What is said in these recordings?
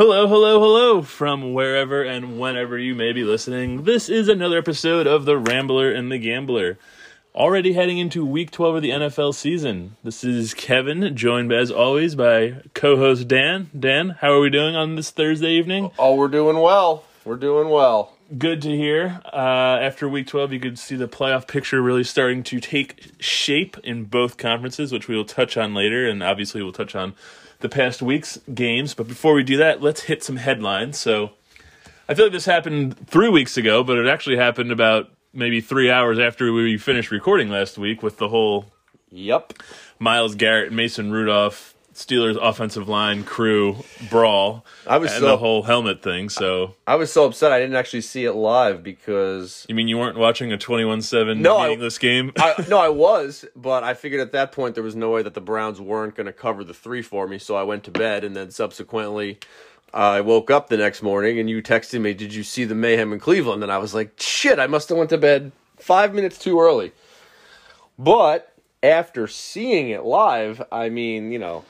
Hello, hello, hello from wherever and whenever you may be listening. This is another episode of The Rambler and the Gambler. Already heading into week 12 of the NFL season. This is Kevin, joined as always by co host Dan. Dan, how are we doing on this Thursday evening? Oh, we're doing well. We're doing well. Good to hear. Uh, after week 12, you could see the playoff picture really starting to take shape in both conferences, which we will touch on later, and obviously we'll touch on the past week's games. But before we do that, let's hit some headlines. So I feel like this happened three weeks ago, but it actually happened about maybe three hours after we finished recording last week with the whole Yep. Myles Garrett, Mason Rudolph, Steelers offensive line crew brawl. I was and so- the whole helmet thing. So I was so upset I didn't actually see it live because you mean you weren't watching a twenty-one-seven No, I- meaningless game? I no, I was, but I figured at that point there was no way that the Browns weren't going to cover the three for me, so I went to bed, and then subsequently. I woke up the next morning and you texted me, "Did you see the mayhem in Cleveland?" And I was like, "Shit, I must have went to bed five minutes too early." But after seeing it live, I mean, you know,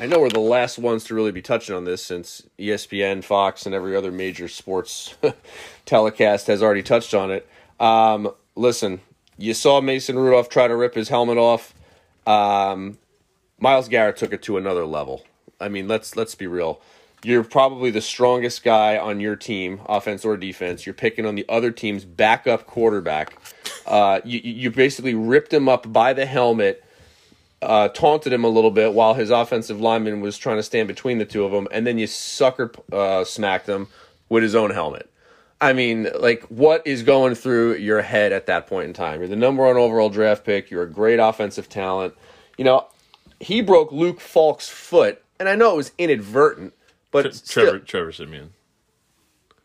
I know we're the last ones to really be touching on this since ESPN, Fox, and every other major sports telecast has already touched on it. Um, listen, you saw Mason Rudolph try to rip his helmet off. Um, Myles Garrett took it to another level. I mean, let's let's be real. You're probably the strongest guy on your team, offense or defense. You're picking on the other team's backup quarterback. Uh, you, you basically ripped him up by the helmet uh, taunted him a little bit while his offensive lineman was trying to stand between the two of them, and then you sucker uh, smacked him with his own helmet. I mean, like, what is going through your head at that point in time? You're the number one overall draft pick. You're a great offensive talent. You know, he broke Luke Falk's foot, and I know it was inadvertent, but still- Trevor Trevor Siemian.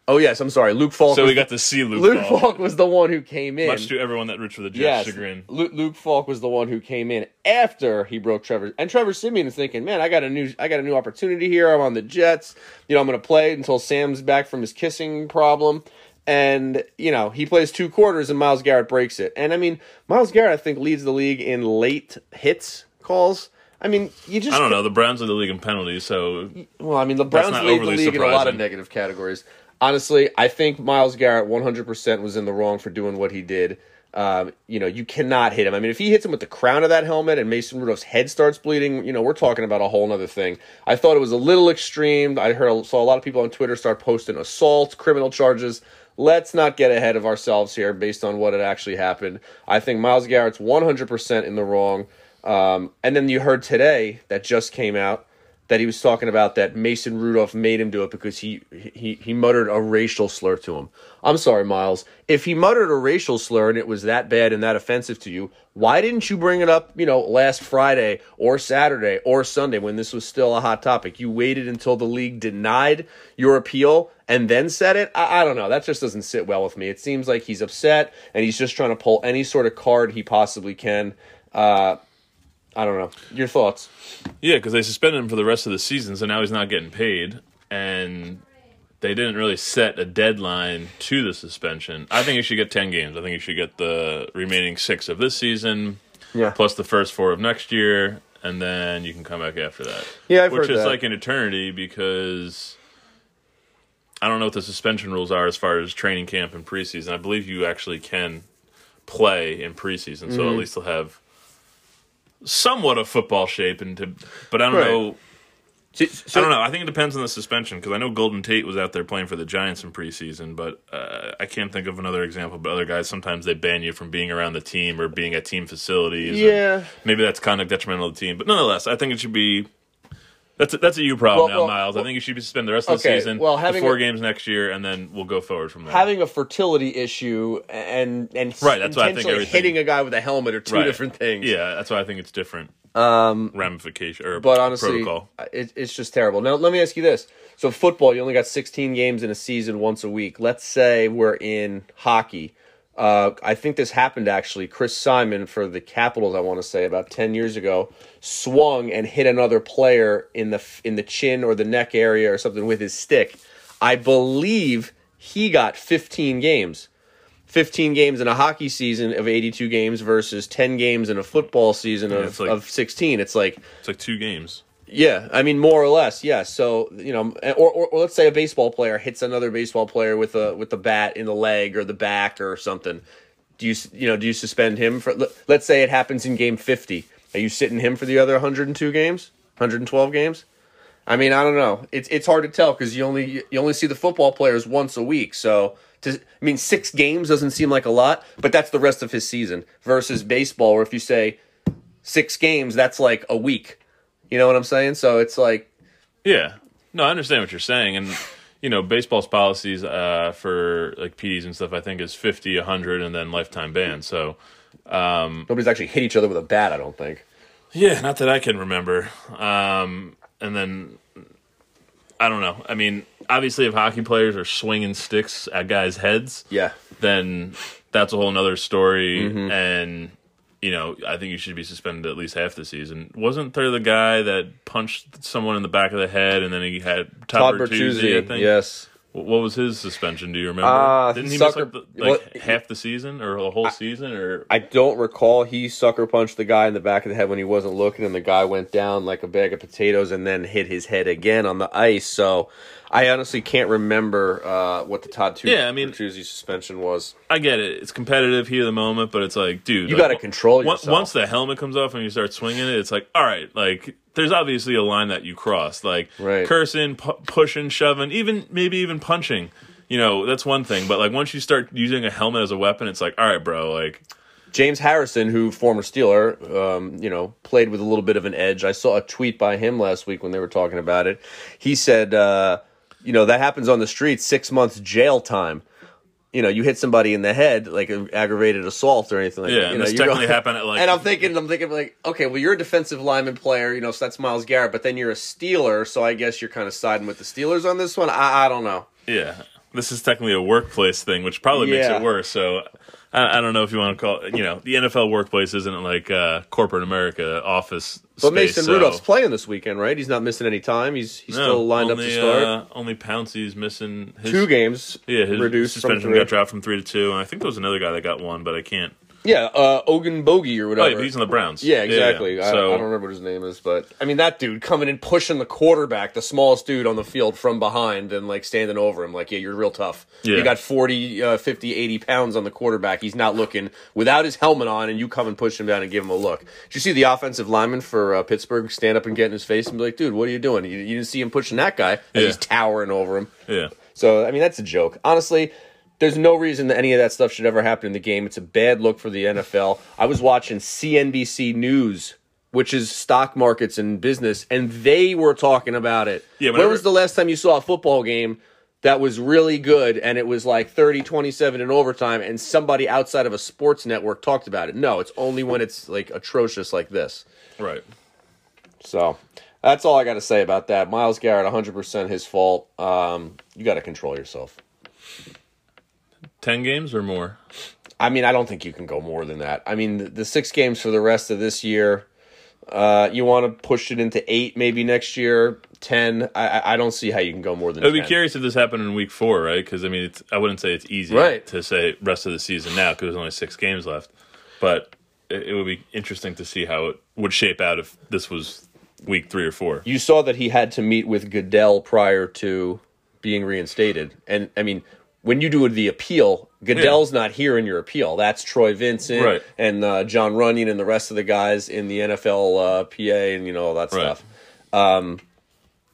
Oh yes, I'm sorry, Luke Falk. So we the- got to see Luke, Luke Falk, Falk was the one who came in. much to everyone that roots for the Jets' Yes, chagrin. Luke, Luke Falk was the one who came in after he broke Trevor, and Trevor Siemian is thinking, "Man, I got a new, I got a new opportunity here. I'm on the Jets. You know, I'm going to play until Sam's back from his kissing problem." And you know, he plays two quarters, and Myles Garrett breaks it. And I mean, Myles Garrett, I think, leads the league in late hits calls. I mean, you just I don't know. The Browns are the league in penalties, so well, I mean, the Browns lead the league in a lot of negative categories. Honestly, I think Myles Garrett 100% was in the wrong for doing what he did. Um, you know, you cannot hit him. I mean, if he hits him with the crown of that helmet and Mason Rudolph's head starts bleeding, you know, we're talking about a whole other thing. I thought it was a little extreme. I heard saw a lot of people on Twitter start posting assault, criminal charges. Let's not get ahead of ourselves here based on what had actually happened. I think Myles Garrett's 100% in the wrong. Um, and then you heard today that just came out that he was talking about that Mason Rudolph made him do it because he he he muttered a racial slur to him. I'm sorry, Myles. If he muttered a racial slur and it was that bad and that offensive to you, why didn't you bring it up, you know, last Friday or Saturday or Sunday when this was still a hot topic? You waited until the league denied your appeal and then said it? I, I don't know. That just doesn't sit well with me. It seems like he's upset and he's just trying to pull any sort of card he possibly can. Uh, I don't know. Your thoughts? yeah, because they suspended him for the rest of the season, so now he's not getting paid, and they didn't really set a deadline to the suspension. I think he should get ten games. I think he should get the remaining six of this season, Yeah. plus the first four of next year, and then you can come back after that. Yeah, I've which is that. like an eternity because I don't know what the suspension rules are as far as training camp and preseason. I believe you actually can play in preseason, so at Mm-hmm. least they'll have somewhat of football shape and to but I don't Right. know So, I don't know. I think it depends on the suspension because I know Golden Tate was out there playing for the Giants in preseason, but uh, I can't think of another example. But other guys sometimes they ban you from being around the team or being at team facilities. Yeah. maybe that's kind of detrimental to the team. But nonetheless, I think it should be. That's a, that's a you problem Well, now, well, Myles. I think you should be suspend the rest of the Okay, season, well, the having four a- games next year, and then we'll go forward from there. having a fertility issue and and Right, that's why I think everything- hitting a guy with a helmet are two Right. different things. Yeah, that's why I think it's different. Um, ramification or But honestly, protocol. it, it's just terrible. Now, let me ask you this: so football, you only got 16 games in a season, once a week. Let's say we're in hockey. Uh, I think this happened actually. Chris Simon for the Capitals, I want to say about 10 years ago, swung and hit another player in the in the chin or the neck area or something with his stick. I believe he got 15 games. 15 games in a hockey season of 82 games versus 10 games in a football season of, like- of 16. It's like It's like two games. Yeah, I mean more or less, yes. So you know, or, or, or let's say a baseball player hits another baseball player with a with the bat in the leg or the back or something. Do you you know do you suspend him for? Let's say it happens in game fifty. Are you sitting him for the other hundred and two games, hundred and twelve games? I mean, I don't know. It's it's hard to tell because you only you only see the football players once a week. So to, I mean, six games doesn't seem like a lot, but that's the rest of his season. Versus baseball, where if you say six games, that's like a week. You know what I'm saying? So it's like, yeah, no, I understand what you're saying, and you know, baseball's policies uh, for like PDs and stuff, I think is 50, 100, and then lifetime ban. So um, nobody's actually hit each other with a bat. I don't think. Yeah, not that I can remember. Um, and then I don't know. I mean, obviously, if hockey players are swinging sticks at guys' heads, yeah, then that's a whole nother story. Mm-hmm. And you know, I think you should be suspended at least half the season. Wasn't there the guy that punched someone in the back of the head and then he had Todd, Todd Bertuzzi, I think? Yes. What was his suspension? Do you remember? Uh, Didn't he sucker, miss like, the, like half the season or the whole I, season? Or I don't recall. He sucker punched the guy in the back of the head when he wasn't looking, and the guy went down like a bag of potatoes, and then hit his head again on the ice. So I honestly can't remember uh, what the Todd yeah, I mean, Bertuzzi suspension was. I get it; it's competitive here at the moment, but it's like, dude, you like, got to control yourself. Once the helmet comes off and you start swinging it, it's like, all right, like there's obviously a line that you cross, like right. cursing, pu- pushing, shoving, even maybe even punching. You know, that's one thing, but like once you start using a helmet as a weapon, it's like, all right, bro, like. James Harrison, who former Steeler, um, you know, played with a little bit of an edge. I saw a tweet by him last week when they were talking about it. He said. Uh, you know that happens on the street six months jail time. You know you hit somebody in the head like an aggravated assault or anything like yeah, that you know this technically happened at like and i'm thinking i'm thinking like okay well you're a defensive lineman player you know so that's Myles garrett but then you're a steeler so i guess you're kind of siding with the steelers on this one? I, I don't know. Yeah this is technically a workplace thing which probably makes it worse so I, I, don't know if you want to call it, you know, the NFL workplace isn't like uh, corporate America office. But space, Mason so. Rudolph's playing this weekend, right? He's not missing any time. He's he's no, still lined only, up to start. Uh, only Pouncey's missing his, two games. Yeah, his reduced suspension got dropped from three to two, and I think there was another guy that got one, but I can't yeah, uh, Ogunbowale or whatever. Oh, yeah, he's in the Browns. Yeah, exactly. Yeah, yeah. I, so, I, don't remember what his name is, but I mean that dude coming in pushing the quarterback, the smallest dude on the field from behind, and like standing over him, like yeah, you're real tough. Yeah. You got 40, uh, 50, 80 pounds on the quarterback. He's not looking without his helmet on, and you come and push him down and give him a look. Did you see the offensive lineman for uh, Pittsburgh stand up and get in his face and be like, dude, what are you doing? You, you didn't see him pushing that guy yeah. he's towering over him. Yeah. So I mean that's a joke. Honestly there's no reason that any of that stuff should ever happen in the game. It's a bad look for the NFL. I was watching CNBC News, which is stock markets and business, and they were talking about it. Yeah, whenever, Where was the last time you saw a football game that was really good and it was like 30 27 in overtime and somebody outside of a sports network talked about it? No, it's only when it's like atrocious like this. Right. So that's all I got to say about that. Myles Garrett, 100% his fault. Um, you got to control yourself. 10 games or more? I mean, I don't think you can go more than that. I mean, the, the six games for the rest of this year, uh, you want to push it into eight maybe next year, 10. I, I don't see how you can go more than that. I'd be 10. curious if this happened in week four, right? Because, I mean, it's, I wouldn't say it's easy right. to say rest of the season now because there's only six games left. But it, it would be interesting to see how it would shape out if this was week three or four. You saw that he had to meet with Goodell prior to being reinstated. And, I mean, when you do the appeal, Goodell's yeah. not here in your appeal. That's Troy Vincent right. and uh, Jon Runyan and the rest of the guys in the NFL uh, PA and you know all that right. stuff. Um,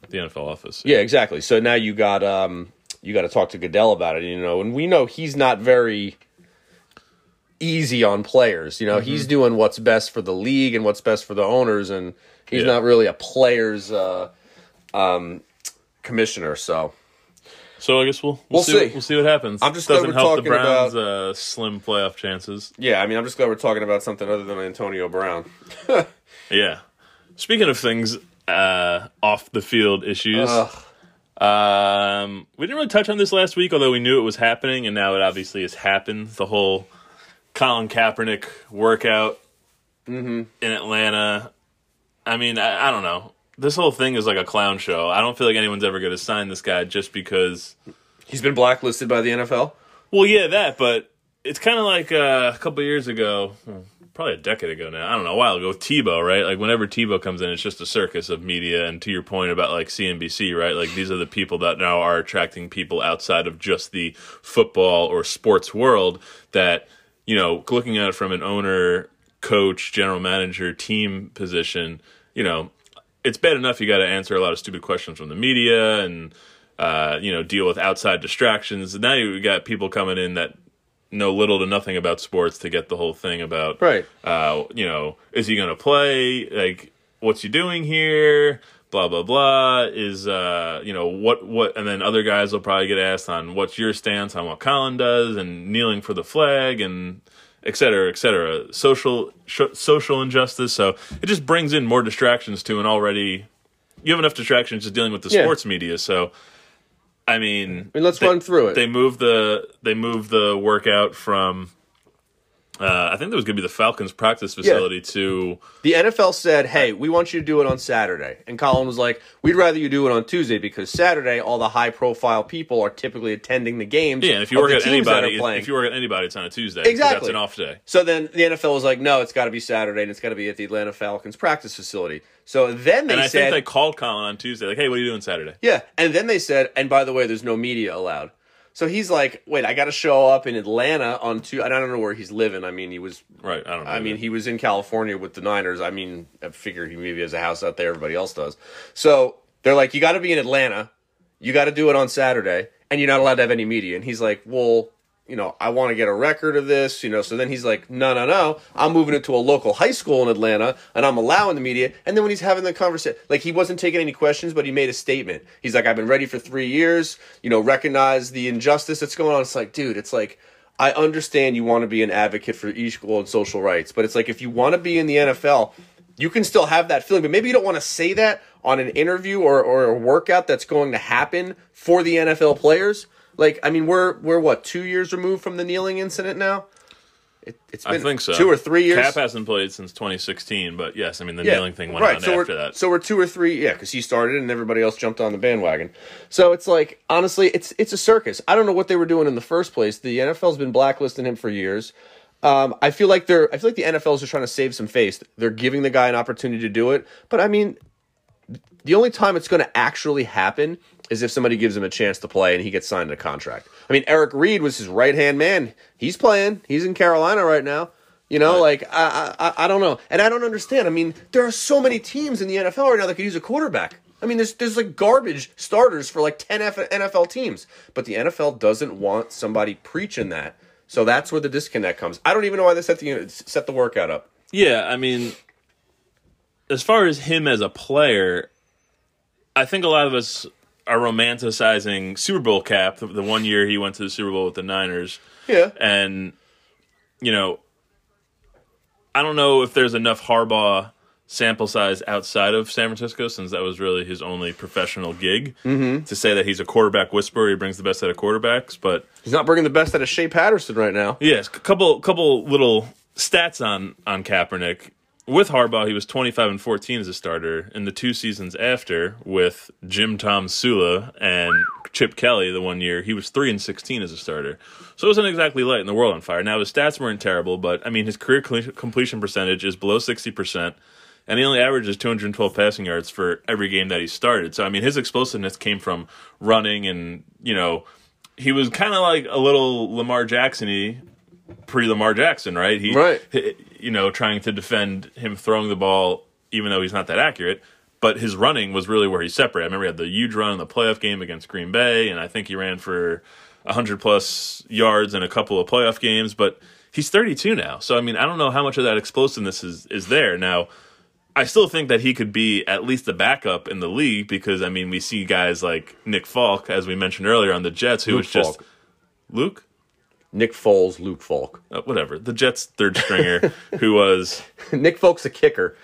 the NFL office. Yeah. yeah, exactly. So now you got um, you got to talk to Goodell about it. You know, and we know he's not very easy on players. You know, mm-hmm. he's doing what's best for the league and what's best for the owners, and he's yeah. not really a players uh, um, commissioner. So so I guess we'll we'll, we'll see. see. What, we'll see what happens. I'm just doesn't glad we're help the Browns' about- uh, slim playoff chances. Yeah, I mean, I'm just glad we're talking about something other than Antonio Brown. Yeah. Speaking of things uh, off the field issues, Ugh. um, we didn't really touch on this last week, although we knew it was happening, and now it obviously has happened. The whole Colin Kaepernick workout Mm-hmm. in Atlanta. I mean, I, I don't know. This whole thing is like a clown show. I don't feel like anyone's ever going to sign this guy just because. He's been blacklisted by the NFL. Well, yeah, that, but it's kind of like uh, a couple years ago, probably a decade ago now. I don't know, a while ago with Tebow, right? Like whenever Tebow comes in, it's just a circus of media. And to your point about like CNBC, right? Like these are the people that now are attracting people outside of just the football or sports world. That you know, looking at it from an owner, coach, general manager, team position, you know, it's bad enough you got to answer a lot of stupid questions from the media and uh, you know deal with outside distractions. And now you got people coming in that know little to nothing about sports to get the whole thing about Right. uh, you know, is he going to play? Like, what's he doing here? Blah blah blah. Is uh, you know what what? And then other guys will probably get asked on what's your stance on what Colin does and kneeling for the flag and et cetera, et cetera. Social sh- social injustice. So it just brings in more distractions to an already. You have enough distractions just dealing with the Yeah. sports media. So, I mean, I mean, let's they- run through it. They move the they move the workout from. Uh, I think that was going to be the Falcons practice facility to The NFL said, "Hey, we want you to do it on Saturday," and Colin was like, "We'd rather you do it on Tuesday because Saturday, all the high-profile people are typically attending the games. yeah. And if you work at teams that are anybody, if you work at anybody, it's on a Tuesday. 'cause that's Exactly. an off day. So then the NFL was like, "No, it's got to be Saturday, and it's got to be at the Atlanta Falcons practice facility." So then they And I said, think they called Colin on Tuesday, like, "Hey, what are you doing Saturday?" "Yeah," and then they said, "And by the way, there's no media allowed." So he's like, "Wait, I got to show up in Atlanta on two. I don't know where he's living. I mean, he was Right. I don't know. I mean, he was in California with the Niners. I mean, I figure he maybe has a house out there. Everybody else does. So they're like, you got to be in Atlanta. You got to do it on Saturday, and you're not allowed to have any media. And he's like, well, you know, I want to get a record of this, you know. So then he's like, no, no, no. I'm moving it to a local high school in Atlanta, and I'm allowing the media. And then when he's having the conversation, like he wasn't taking any questions, but he made a statement. He's like, I've been ready for three years. You know, recognize the injustice that's going on. It's like, dude, it's like. I understand you want to be an advocate for equal and social rights, but it's like if you want to be in the NFL, you can still have that feeling, but maybe you don't want to say that on an interview or, or a workout that's going to happen for the NFL players. Like, I mean, we're we're what two years removed from the kneeling incident now. It, it's been I think so. two or three years. Cap hasn't played since 2016, but yes, I mean the Yeah, kneeling thing went on so after that. So we're two or three, yeah, because he started and everybody else jumped on the bandwagon. So it's like honestly, it's it's a circus. I don't know what they were doing in the first place. The NFL's been blacklisting him for years. Um, I feel like they're I feel like the NFL's just trying to save some face. They're giving the guy an opportunity to do it, but I mean, the only time it's going to actually happen is if somebody gives him a chance to play and he gets signed a contract. I mean, Eric Reid was his right hand man. He's playing. He's in Carolina right now. You know, like I, I I don't know, and I don't understand. I mean, there are so many teams in the NFL right now that could use a quarterback. I mean, there's there's like garbage starters for like ten F- NFL teams, but the NFL doesn't want somebody preaching that. So that's where the disconnect comes. I don't even know why they set the set the workout up. Yeah, I mean, as far as him as a player, I think a lot of us are romanticizing Super Bowl cap, the, the one year he went to the Super Bowl with the Niners. Yeah, And, you know, I don't know if there's enough Harbaugh sample size outside of San Francisco, since that was really his only professional gig, mm-hmm. to say that he's a quarterback whisperer. He brings the best out of quarterbacks, but he's not bringing the best out of Shea Patterson right now. Yes, a couple couple little stats on on Kaepernick. With Harbaugh, he was 25 and 14 as a starter. In the two seasons after, with Jim Tomsula and Chip Kelly, the one year, he was 3 and 16 as a starter. So it wasn't exactly lighting the world on fire. Now, his stats weren't terrible, but I mean, his career completion percentage is below 60%, and he only averages 212 passing yards for every game that he started. So, I mean, his explosiveness came from running and, you know, he was kind of like a little Lamar Jackson y pre Lamar Jackson, right? He, Right. he- you know, trying to defend him throwing the ball, even though he's not that accurate. But his running was really where he separated. I remember he had the huge run in the playoff game against Green Bay, and I think he ran for 100 plus yards in a couple of playoff games. But he's 32 now. So, I mean, I don't know how much of that explosiveness is, is there. Now, I still think that he could be at least a backup in the league because, I mean, we see guys like Nick Falk, as we mentioned earlier on the Jets, who Luke was just. Falk. Luke? Nick Foles, Luke Falk. uh, whatever the Jets third stringer who was Nick Folk's a kicker.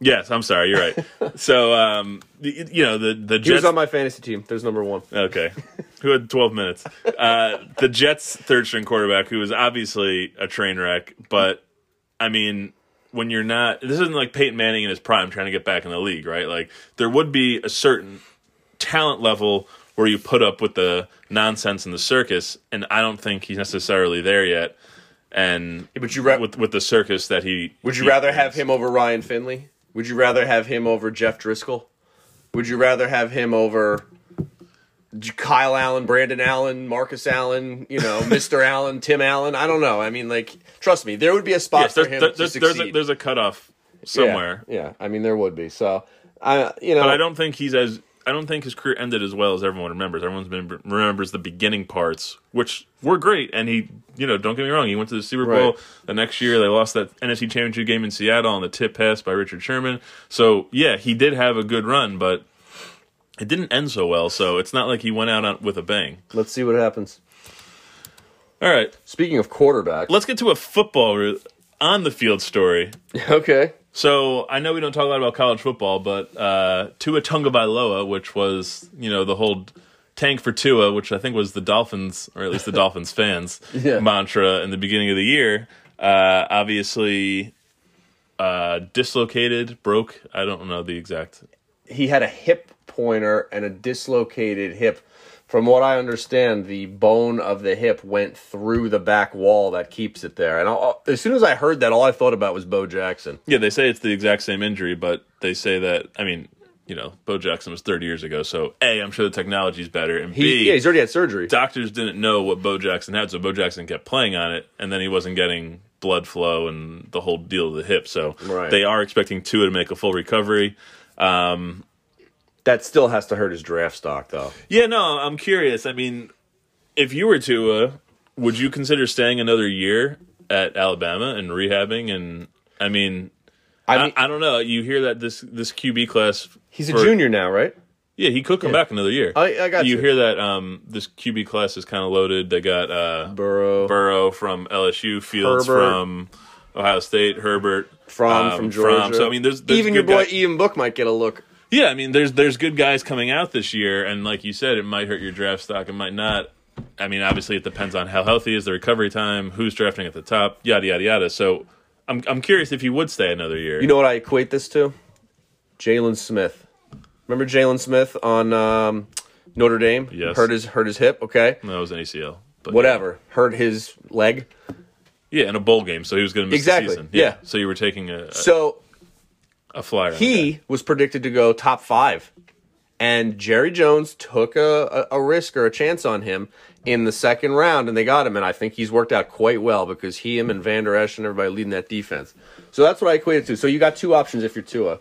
yes I'm sorry you're right so um the, you know the the He was on my fantasy team. There's number one. okay who had 12 minutes uh the Jets third string quarterback who was obviously a train wreck but I mean when you're not this isn't like Peyton Manning in his prime trying to get back in the league right like there would be a certain talent level where you put up with the nonsense and the circus and I don't think he's necessarily there yet and but you ra- with with the circus that he Would you he rather have him over Ryan Finley? Would you rather have him over Jeff Driskel? Would you rather have him over Kyle Allen, Brandon Allen, Marcus Allen, you know, Mr. Allen, Tim Allen? I don't know. I mean, like, trust me, there would be a spot Yes, for him there- to there's, succeed. there's, a, there's a cutoff Yeah, somewhere, Yeah, I mean, there would be. So, I, you know, but I don't think he's as I don't think his career ended as well as everyone remembers. Everyone's remembers the beginning parts, which were great, and he, you know, don't get me wrong, he went to the Super Bowl. Right. The next year, they lost that NFC Championship game in Seattle on the tip pass by Richard Sherman. So yeah, he did have a good run, but it didn't end so well. So it's not like he went out on, with a bang. let's see what happens. All right, Speaking of quarterback, let's get to a football on the field story. okay. So I know we don't talk a lot about college football, but uh, Tua Tagovailoa, which was you know the whole tank for Tua, which I think was the Dolphins or at least the Dolphins fans Yeah. mantra in the beginning of the year, uh, obviously uh, dislocated, broke. I don't know the exact. he had a hip pointer and a dislocated hip. From what I understand, the bone of the hip went through the back wall that keeps it there. And I'll, as soon as I heard that, all I thought about was Bo Jackson. Yeah, they say it's the exact same injury, but they say that I mean. You know, Bo Jackson was 30 years ago, so A, I'm sure the technology's better, and He, B, yeah, he's already had surgery. doctors didn't know what Bo Jackson had, so Bo Jackson kept playing on it, and then he wasn't getting blood flow and the whole deal of the hip. So Right. they are expecting Tua to make a full recovery. Um, That still has to hurt his draft stock, though. Yeah, no, I'm curious. I mean, if you were Tua, would you consider staying another year at Alabama and rehabbing? And I mean, I I, mean, I, don't know. You hear that this this QB class? he's a junior now, right? Yeah, he could come back another year. I- I got you. you. hear that um, this QB class is kind of loaded. They got uh, Burrow. Burrow from LSU, Fields Herbert. from Ohio State, Herbert Fromm um, from Georgia. So I mean, there's, there's even your boy guy- Ian Book might get a look. Yeah, I mean, there's there's good guys coming out this year, and like you said, it might hurt your draft stock, it might not. I mean, obviously, it depends on how healthy is the recovery time, who's drafting at the top, yada yada yada. So, I'm I'm curious if he would stay another year. You know what I equate this to? Jaylon Smith. Remember Jaylon Smith on um, Notre Dame? Yes. Hurt his hurt his hip. Okay. that was an ACL, but Whatever. Hurt his leg. Yeah, in a bowl game, so he was going to miss Exactly, the season. yeah. So you were taking a a, So a flyer. he was predicted to go top five, and Jerry Jones took a, a, a risk or a chance on him in the second round, and they got him. And I think he's worked out quite well because he, him, and Vander Esch and everybody leading that defense. So that's what I equate it to. So you got two options if you're Tua.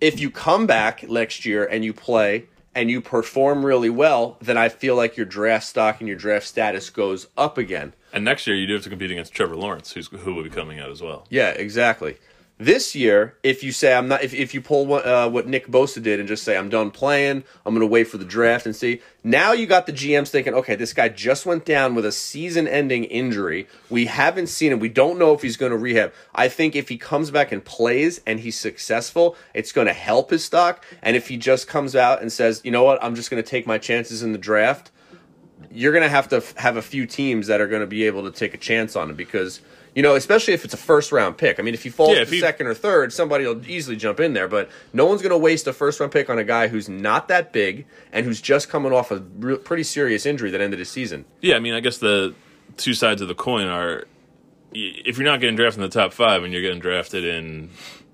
If you come back next year and you play and you perform really well, then I feel like your draft stock and your draft status goes up again. And next year, you do have to compete against Trevor Lawrence, who's who will be coming out as well. Yeah, exactly. This year, if you say I'm not, if, if you pull what, uh, what Nick Bosa did and just say I'm done playing, I'm going to wait for the draft and see. Now you got the GMs thinking, okay, this guy just went down with a season-ending injury. We haven't seen him. We don't know if he's going to rehab. I think if he comes back and plays and he's successful, it's going to help his stock. And if he just comes out and says, you know what, I'm just going to take my chances in the draft, you're going to have to f- have a few teams that are going to be able to take a chance on him because you know, especially if it's a first round pick. I mean, if he falls Yeah, if to he- second or third, somebody will easily jump in there. But no one's going to waste a first round pick on a guy who's not that big and who's just coming off a re- pretty serious injury that ended his season. Yeah, I mean, I guess the two sides of the coin are if you're not getting drafted in the top five and you're getting drafted in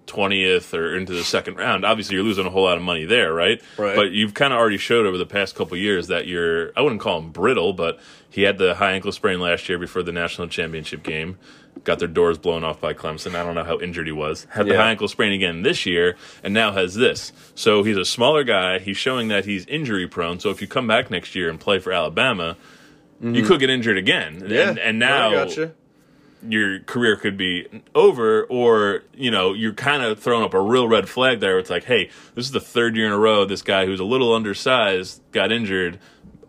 20th or into the second round, obviously you're losing a whole lot of money there, right? Right. But you've kind of already showed over the past couple years that you're, I wouldn't call him brittle, but he had the high ankle sprain last year before the national championship game. Got their doors blown off by Clemson. I don't know how injured he was. Had the Yeah. high ankle sprain again this year, and now has this. So he's a smaller guy. He's showing that he's injury prone. So if you come back next year and play for Alabama, you could get injured again. Mm-hmm. Yeah, and, and now gotcha. your career could be over, or you know you're kind of throwing up a real red flag there. It's like, hey, this is the third year in a row this guy who's a little undersized got injured.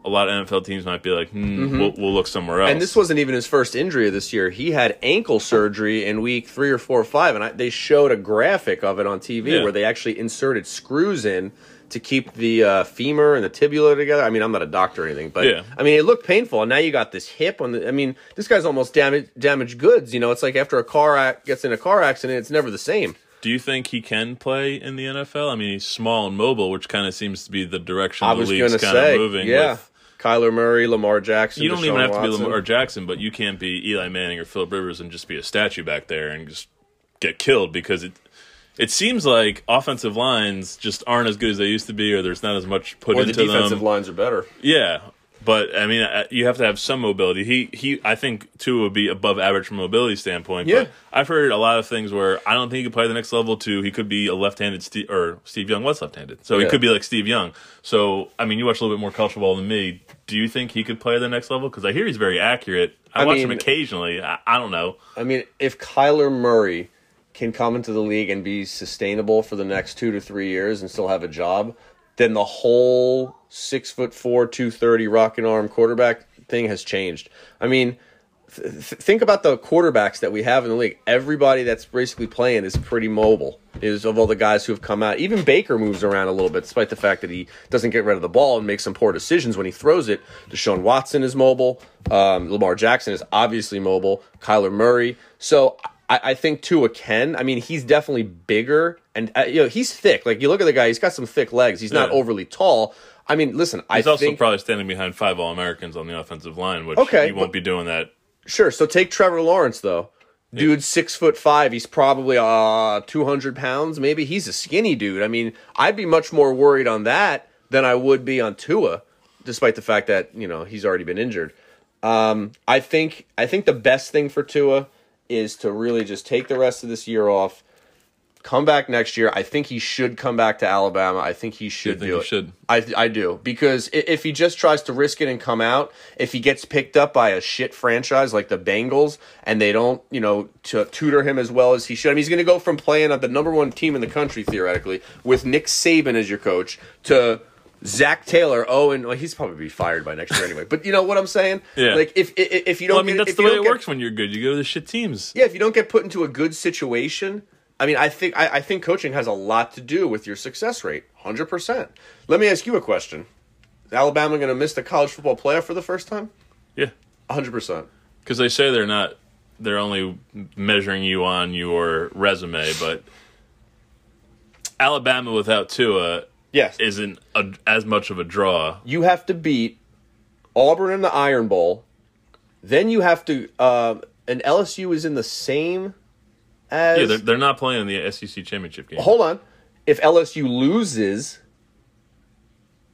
A lot of NFL teams might be like, hmm, we'll, we'll look somewhere else. Mm-hmm. And this wasn't even his first injury of this year. He had ankle surgery in week three or four or five, and I, they showed a graphic of it on TV Yeah. where they actually inserted screws in to keep the uh, femur and the tibula together. I mean, I'm not a doctor or anything, but Yeah. I mean, it looked painful. And now you got this hip on the. I mean, this guy's almost damaged damaged goods. You know, it's like after a car ac- gets in a car accident, it's never the same. Do you think he can play in the NFL? I mean, he's small and mobile, which kind of seems to be the direction I the league's kind of moving yeah. with Kyler Murray, Lamar Jackson. You don't Deshaun even have to be Lamar Jackson, but you can't be Eli Manning or Philip Rivers and just be a statue back there and just get killed because it it seems like offensive lines just aren't as good as they used to be, or there's not as much put Or the defensive them. lines are better. Yeah, but I mean, uh, you have to have some mobility. He he, I think Tua would be above average from a mobility standpoint. Yeah. But I've heard a lot of things where I don't think he could play the next level. To he could be a left-handed Steve, or Steve Young was left-handed, so he could be like Steve Young. So I mean, you watch a little bit more culture ball than me. Do you think he could play the next level? Because I hear he's very accurate. I, I watch him occasionally. I, I don't know. I mean, if Kyler Murray can come into the league and be sustainable for the next two to three years and still have a job, then the whole six foot four, two thirty rocking arm quarterback thing has changed. I mean, th- think about the quarterbacks that we have in the league. Everybody that's basically playing is pretty mobile. Is of all the guys who have come out. Even Baker moves around a little bit, despite the fact that he doesn't get rid of the ball and makes some poor decisions when he throws it. Deshaun Watson is mobile. Um, Lamar Jackson is obviously mobile. Kyler Murray. So I, I think Tua can. I mean, he's definitely bigger and uh, you know he's thick. Like you look at the guy, he's got some thick legs. He's not Yeah. overly tall. I mean, listen, He's I also think probably standing behind five All Americans on the offensive line, which Okay, he won't but- be doing that. Sure. So take Trevor Lawrence though. Dude's six foot five. He's probably uh two hundred pounds. Maybe he's a skinny dude. I mean, I'd be much more worried on that than I would be on Tua, despite the fact that you know he's already been injured. Um, I think I think the best thing for Tua is to really just take the rest of this year off. Come back next year. I think he should come back to Alabama. I think he should think do he it. should? I I do because if he just tries to risk it and come out, if he gets picked up by a shit franchise like the Bengals and they don't, you know, to tutor him as well as he should, I mean, he's going to go from playing at the number one team in the country theoretically with Nick Saban as your coach to Zac Taylor. Oh, and well, he's probably be fired by next year anyway. But you know what I'm saying? Yeah. Like if if, if you don't, Well, I mean, get, that's the way it get- works when you're good. You go to the shit teams. yeah, if you don't get put into a good situation, I mean, I think I, I think coaching has a lot to do with your success rate. Hundred percent. Let me ask you a question: Is Alabama going to miss the college football playoff for the first time? Yeah. hundred percent. because they say they're not they're only measuring you on your resume but alabama without tua Yes, isn't a, as much of a draw you have to beat Auburn in the Iron Bowl. Then you have to, uh, and LSU is in the same as. yeah they're, they're not playing in the sec championship game hold on. If LSU loses,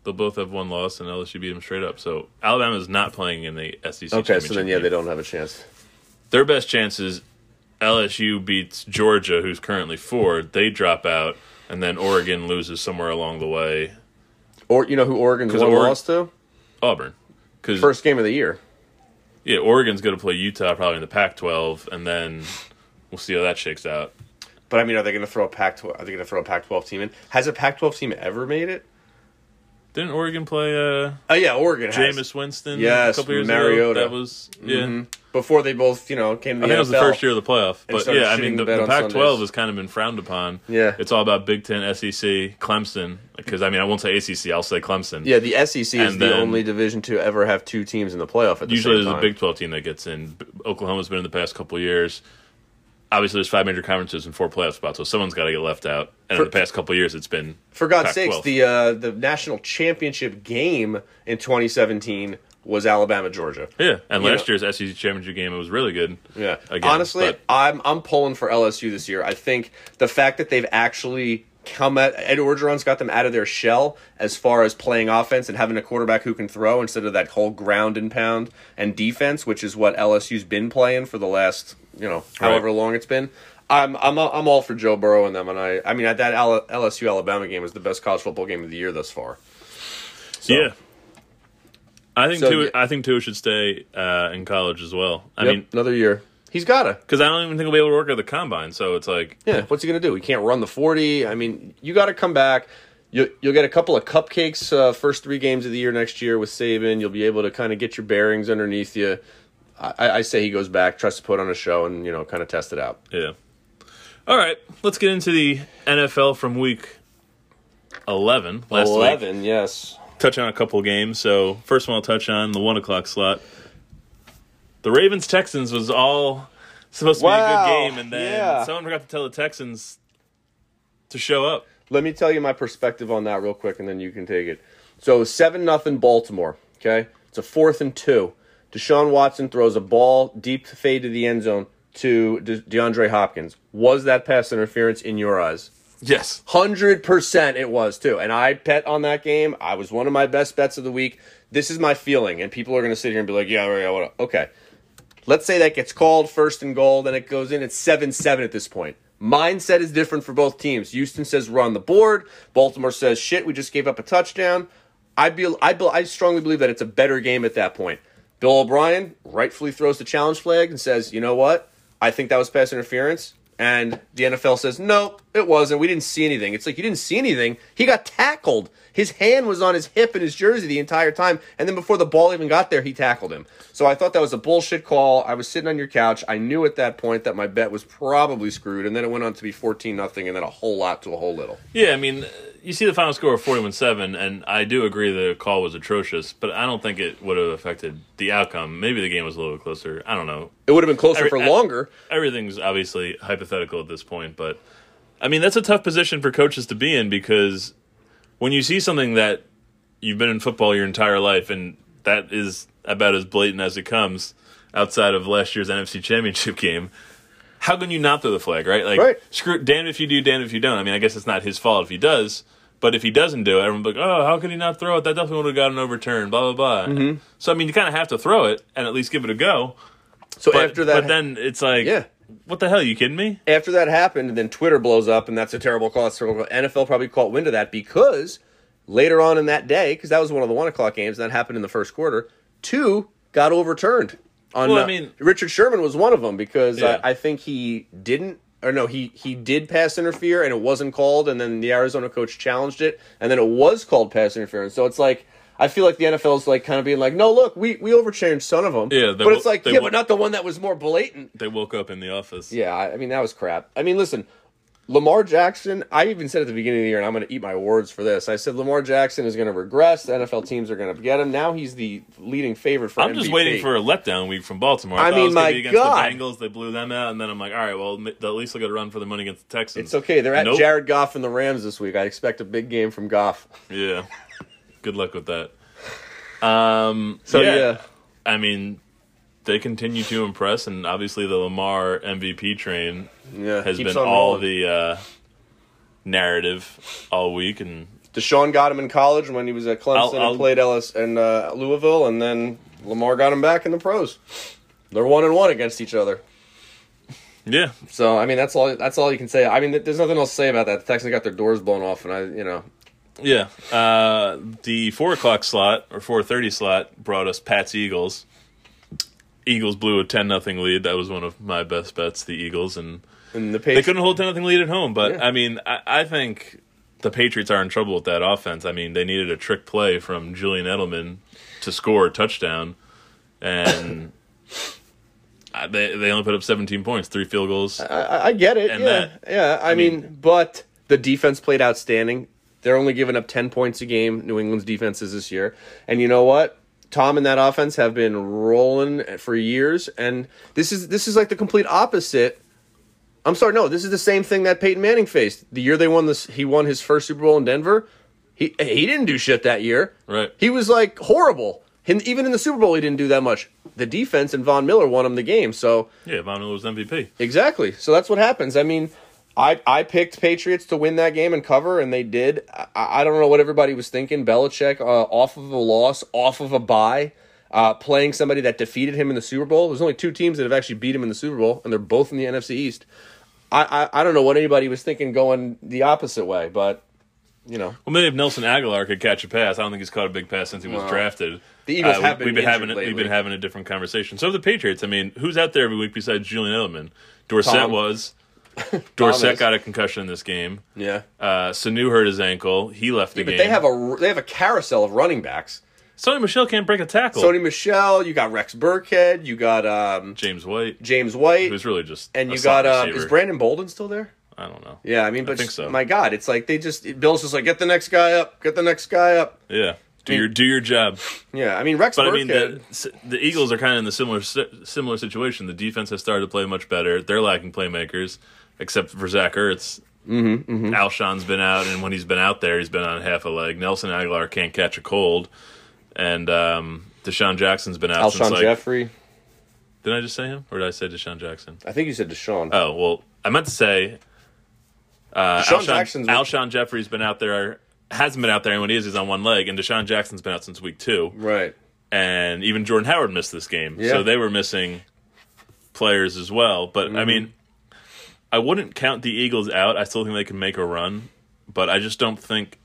they'll both have one loss and lsu beat them straight up so alabama's not playing in the sec okay, championship so then yeah, game. they don't have a chance. their best chance is lsu beats georgia who's currently four they drop out and then oregon loses somewhere along the way Or you know who Oregon's 'Cause one Oregon- lost to? auburn because First game of the year. Yeah, Oregon's going to play Utah probably in the Pac-12, and then we'll see how that shakes out. But I mean, are they going to throw a Pac? Are they going to throw a Pac-12 team in? Has a Pac-12 team ever made it? Didn't Oregon play uh, Oh yeah, Oregon has. Jameis Winston Yes, a couple years Mariota. ago? That was yeah. Mhm. Before they both, you know, came to I the think it was the first year of the playoff, but yeah, I mean the the, the Pac-12 has kind of been frowned upon. Yeah. it's all about Big Ten, SEC, Clemson. Because I mean, I won't say ACC, I'll say Clemson. Yeah, the SEC is the only division to ever have two teams in the playoff at the Usually there's a Big 12 team that gets in. Oklahoma's been in the past couple of years. Obviously, there's five major conferences and four playoff spots, so someone's got to get left out. And For- in the past couple of years, it's been For God's Pac-12. sakes, the uh, the national championship game in 2017 was Alabama Georgia. yeah. And you last know- year's SEC championship game, it was really good. Yeah. Again, Honestly, but- I'm I'm pulling for LSU this year. I think the fact that they've actually come at Ed Orgeron's got them out of their shell as far as playing offense and having a quarterback who can throw instead of that whole ground and pound and defense, which is what LSU's been playing for the last you know however long it's been. I'm I'm I'm all for Joe Burrow and them, and I I mean at that LSU Alabama game was the best college football game of the year thus far. So, Yeah. I think So, Tua, yeah. I think Tua should stay uh, in college as well. I yep, mean, another year. He's gotta. because I don't even think he'll be able to work at the combine. So it's like, Yeah, what's he gonna do? He can't run the forty. I mean, you got to come back. You you'll get a couple of cupcakes uh, first three games of the year next year with Saban. You'll be able to kind of get your bearings underneath you. I, I say he goes back, tries to put on a show, and you know, kind of test it out. yeah. All right, let's get into the NFL from week eleven. Last week, yes. touch on a couple games. So first one I'll touch on the one o'clock slot. The Ravens Texans was all supposed to be a good game, and then yeah. someone forgot to tell the Texans to show up. Let me tell you my perspective on that real quick, and then you can take it. So seven nothing Baltimore. Okay, it's a fourth and two. Deshaun Watson throws a ball deep fade to the end zone to De- DeAndre Hopkins. Was that pass interference in your eyes? Yes. Hundred percent, it was too. And I bet on that game. I was one of my best bets of the week. This is my feeling, and people are going to sit here and be like, "Yeah, yeah, what?" Okay, let's say that gets called first and goal, then it goes in. It's seven seven at this point. Mindset is different for both teams. Houston says we're on the board. Baltimore says shit. We just gave up a touchdown. I be, I, be, I strongly believe that it's a better game at that point. Bill O'Brien rightfully throws the challenge flag and says, "You know what? I think that was pass interference." And the NFL says, "No, it wasn't. We didn't see anything." It's like you didn't see anything. He got tackled. His hand was on his hip in his jersey the entire time, and then before the ball even got there, he tackled him. So I thought that was a bullshit call. I was sitting on your couch. I knew at that point that my bet was probably screwed, and then it went on to be fourteen nothing, and then a whole lot to a whole little. Yeah, I mean, you see the final score of 41-7, and I do agree the call was atrocious, but I don't think it would have affected the outcome. Maybe the game was a little closer. I don't know. It would have been closer Every- for longer. Everything's obviously hypothetical at this point, but I mean, that's a tough position for coaches to be in because when you see something that you've been in football your entire life and that is about as blatant as it comes outside of last year's NFC Championship game, how can you not throw the flag, right? Like, Right. screw damn if you do, damn if you don't. I mean, I guess it's not his fault if he does, but if he doesn't do it, everyone's like, oh, how could he not throw it? That definitely would have gotten overturned, blah, blah, blah. Mm-hmm. So, I mean, you kind of have to throw it and at least give it a go. So But, after that, but then it's like, Yeah. What the hell? Are you kidding me? after that happened, and then Twitter blows up, and that's a terrible call. It's a terrible call. NFL probably caught wind of that because later on in that day, because that was one of the one o'clock games, that happened in the first quarter. Two got overturned. On, Well, I uh, mean- Richard Sherman was one of them because Yeah. I, I think he didn't. Or no, he he did pass interfere and it wasn't called, and then the Arizona coach challenged it, and then it was called pass interference. So it's like I feel like the NFL is like kind of being like, no, look, we we overchanged some of them, Yeah, but it's like they yeah, wo- but not the one that was more blatant. They woke up in the office. Yeah, I I mean that was crap. I mean, listen, Lamar Jackson. I even said at the beginning of the year, and I'm going to eat my words for this. I said Lamar Jackson is going to regress. The NFL teams are going to get him. Now he's the leading favorite for. The I'm just waiting for a letdown week from Baltimore. I it mean, my against God. the Bengals. They blew them out, and then I'm like, all right, well, at least they'll get a run for the money against the Texans. It's okay. They're at Nope. Jared Goff and the Rams this week. I expect a big game from Goff. Yeah. Good luck with that. Um, So yeah, yeah, I mean, they continue to impress, and obviously the Lamar MVP train yeah, has been all rolling. the uh, narrative all week, and Deshaun got him in college when he was at Clemson I'll- I'll- and played Ellis and uh, Louisville, and then Lamar got him back in the pros. They're one and one against each other. yeah, So I mean, that's all. That's all you can say. I mean, there's nothing else to say about that. The Texans got their doors blown off, and I, you know, yeah. Uh, the four o'clock slot or four thirty slot brought us Pats Eagles. Eagles blew a ten nothing lead. That was one of my best bets. The Eagles and and the Patriots They couldn't hold 10 nothing lead at home, but Yeah. I mean, I, I think the Patriots are in trouble with that offense. I mean, they needed a trick play from Julian Edelman to score a touchdown, and I- they they only put up 17 points, three field goals. I, I get it. Yeah, that- yeah. I, mean, mean- but the defense played outstanding. They're only giving up ten points a game. New England's defenses this year, and you know what? Tom and that offense have been rolling for years, and this is this is like the complete opposite. I'm sorry, no, this is the same thing that Peyton Manning faced the year they won this. He won his first Super Bowl in Denver. He he didn't do shit that year. Right. He was like horrible. And even in the Super Bowl, he didn't do that much. The defense and Von Miller won him the game. So Yeah, Von Miller was MVP. Exactly. So that's what happens. I mean, I I picked Patriots to win that game and cover, and they did. I, I don't know what everybody was thinking. Belichick uh, off of a loss, off of a bye, uh, playing somebody that defeated him in the Super Bowl. There's only two teams that have actually beat him in the Super Bowl, and they're both in the NFC East. I I, I don't know what anybody was thinking going the opposite way, but you know, Well, maybe if Nelson Agholor could catch a pass, I don't think he's caught a big pass since he was Well, drafted. the Eagles Uh, have been we've been having a- we've been having a different conversation. So the Patriots. I mean, who's out there every week besides Julian Edelman? Dorsett Tom. was. Dorsett got a concussion in this game. yeah. Uh, Sanu hurt his ankle. He left the Yeah, but game. they have a they have a carousel of running backs. Sony Michel can't break a tackle. Sony Michel, you got Rex Burkhead, you got um, James White, James White, who's really just and you got uh, is Brandon Bolden still there? I don't know. Yeah, I mean, but think so. my God, it's like they just Bill's just like get the next guy up, get the next guy up. Yeah, do mean- your do your job. Yeah, I mean Rex But I mean, the, the Eagles are kind of in the similar similar situation. The defense has started to play much better. They're lacking playmakers, except for Zach Ertz. Mm-hmm, Alshon's been out, and when he's been out there, he's been on half a leg. Nelson Agholor can't catch a cold. and um, DeSean Jackson's been out since Alshon like. Jeffery. Did I just say him, or did I say DeSean Jackson? I think you said DeSean. Oh well, I meant to say. Uh, DeSean Alshon, Jackson's- Alshon Jeffery's been out there, hasn't been out there, and when he is, he's on one leg. And DeSean Jackson's been out since week two, right. and even Jordan Howard missed this game, Yeah. so they were missing players as well. But Mm-hmm. I mean, I wouldn't count the Eagles out. I still think they can make a run, but I just don't think.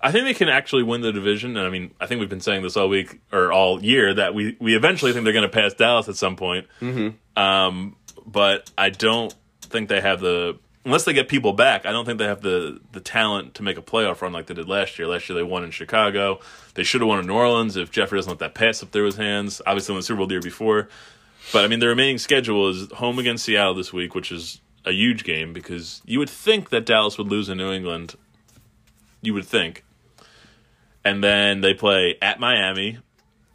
I think they can actually win the division, and I mean, I think we've been saying this all week or all year that we we eventually think they're going to pass Dallas at some point. Mm-hmm. Um, but I don't think they have the unless they get people back. I don't think they have the the talent to make a playoff run like they did last year. Last year they won in Chicago. They should have won in New Orleans if Jeffery doesn't let that pass up through his hands. Obviously, in the Super Bowl the year before. But I mean, the remaining schedule is home against Seattle this week, which is a huge game because you would think that Dallas would lose in New England. You would think. And then they play at Miami,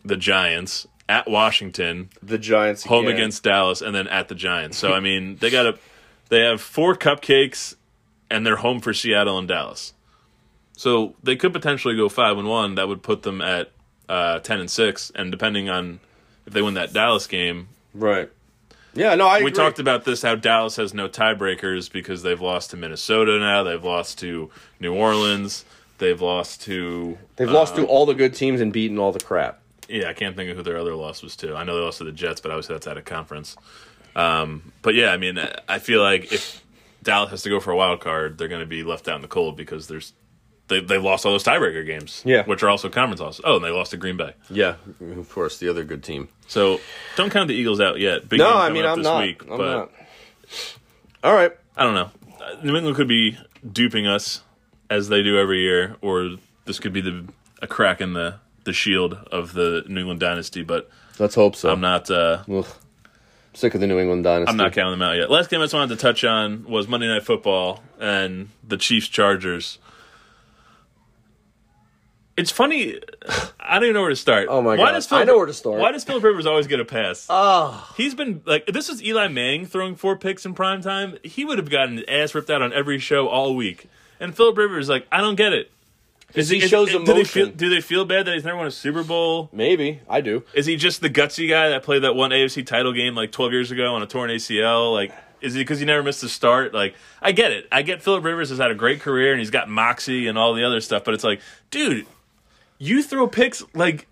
the Giants, at Washington, The Giants home again. against Dallas, and then at the Giants. So I mean, they got a they have four cupcakes, and they're home for Seattle and Dallas. So they could potentially go five and one. That would put them at uh, ten and six, and depending on if they win that Dallas game, Right. Yeah, no, I we agree. talked about this how Dallas has no tiebreakers because they've lost to Minnesota now, they've lost to New Orleans, they've lost to They've lost to all the good teams and beaten all the crap. yeah, I can't think of who their other loss was to. I know they lost to the Jets, but obviously that's out of conference. Um, but yeah, I mean, I feel like if Dallas has to go for a wild card, they're going to be left out in the cold because there's they they lost all those tiebreaker games, Yeah. which are also conference losses. Oh, and they lost to Green Bay. Yeah, of course, the other good team. So don't count the Eagles out yet. Big No, game I mean up I'm this not. week, I'm but not. All right. I don't know. Uh, New England could be duping us as they do every year, or this could be the a crack in the the shield of the New England dynasty. But Let's hope so. I'm not. Uh, Ugh. Sick of the New England dynasty. I'm not counting them out yet. Last game I just wanted to touch on was Monday Night Football and the Chiefs Chargers. It's funny. I don't even know where to start. Oh my Why God. Does Phil, I know where to start. Why does Philip Rivers always get a pass? Oh, He's been like this is Eli Manning throwing four picks in prime time. He would have gotten his ass ripped out on every show all week. And Philip Rivers like I don't get it. Is he shows do they feel emotion. do they feel bad that he's never won a Super Bowl? maybe I do. Is he just the gutsy guy that played that one AFC title game like 12 years ago on a torn ACL? Like, is he because he never missed a start? Like, I get it. I get Philip Rivers has had a great career and he's got moxie and all the other stuff, but it's like, dude, you throw picks like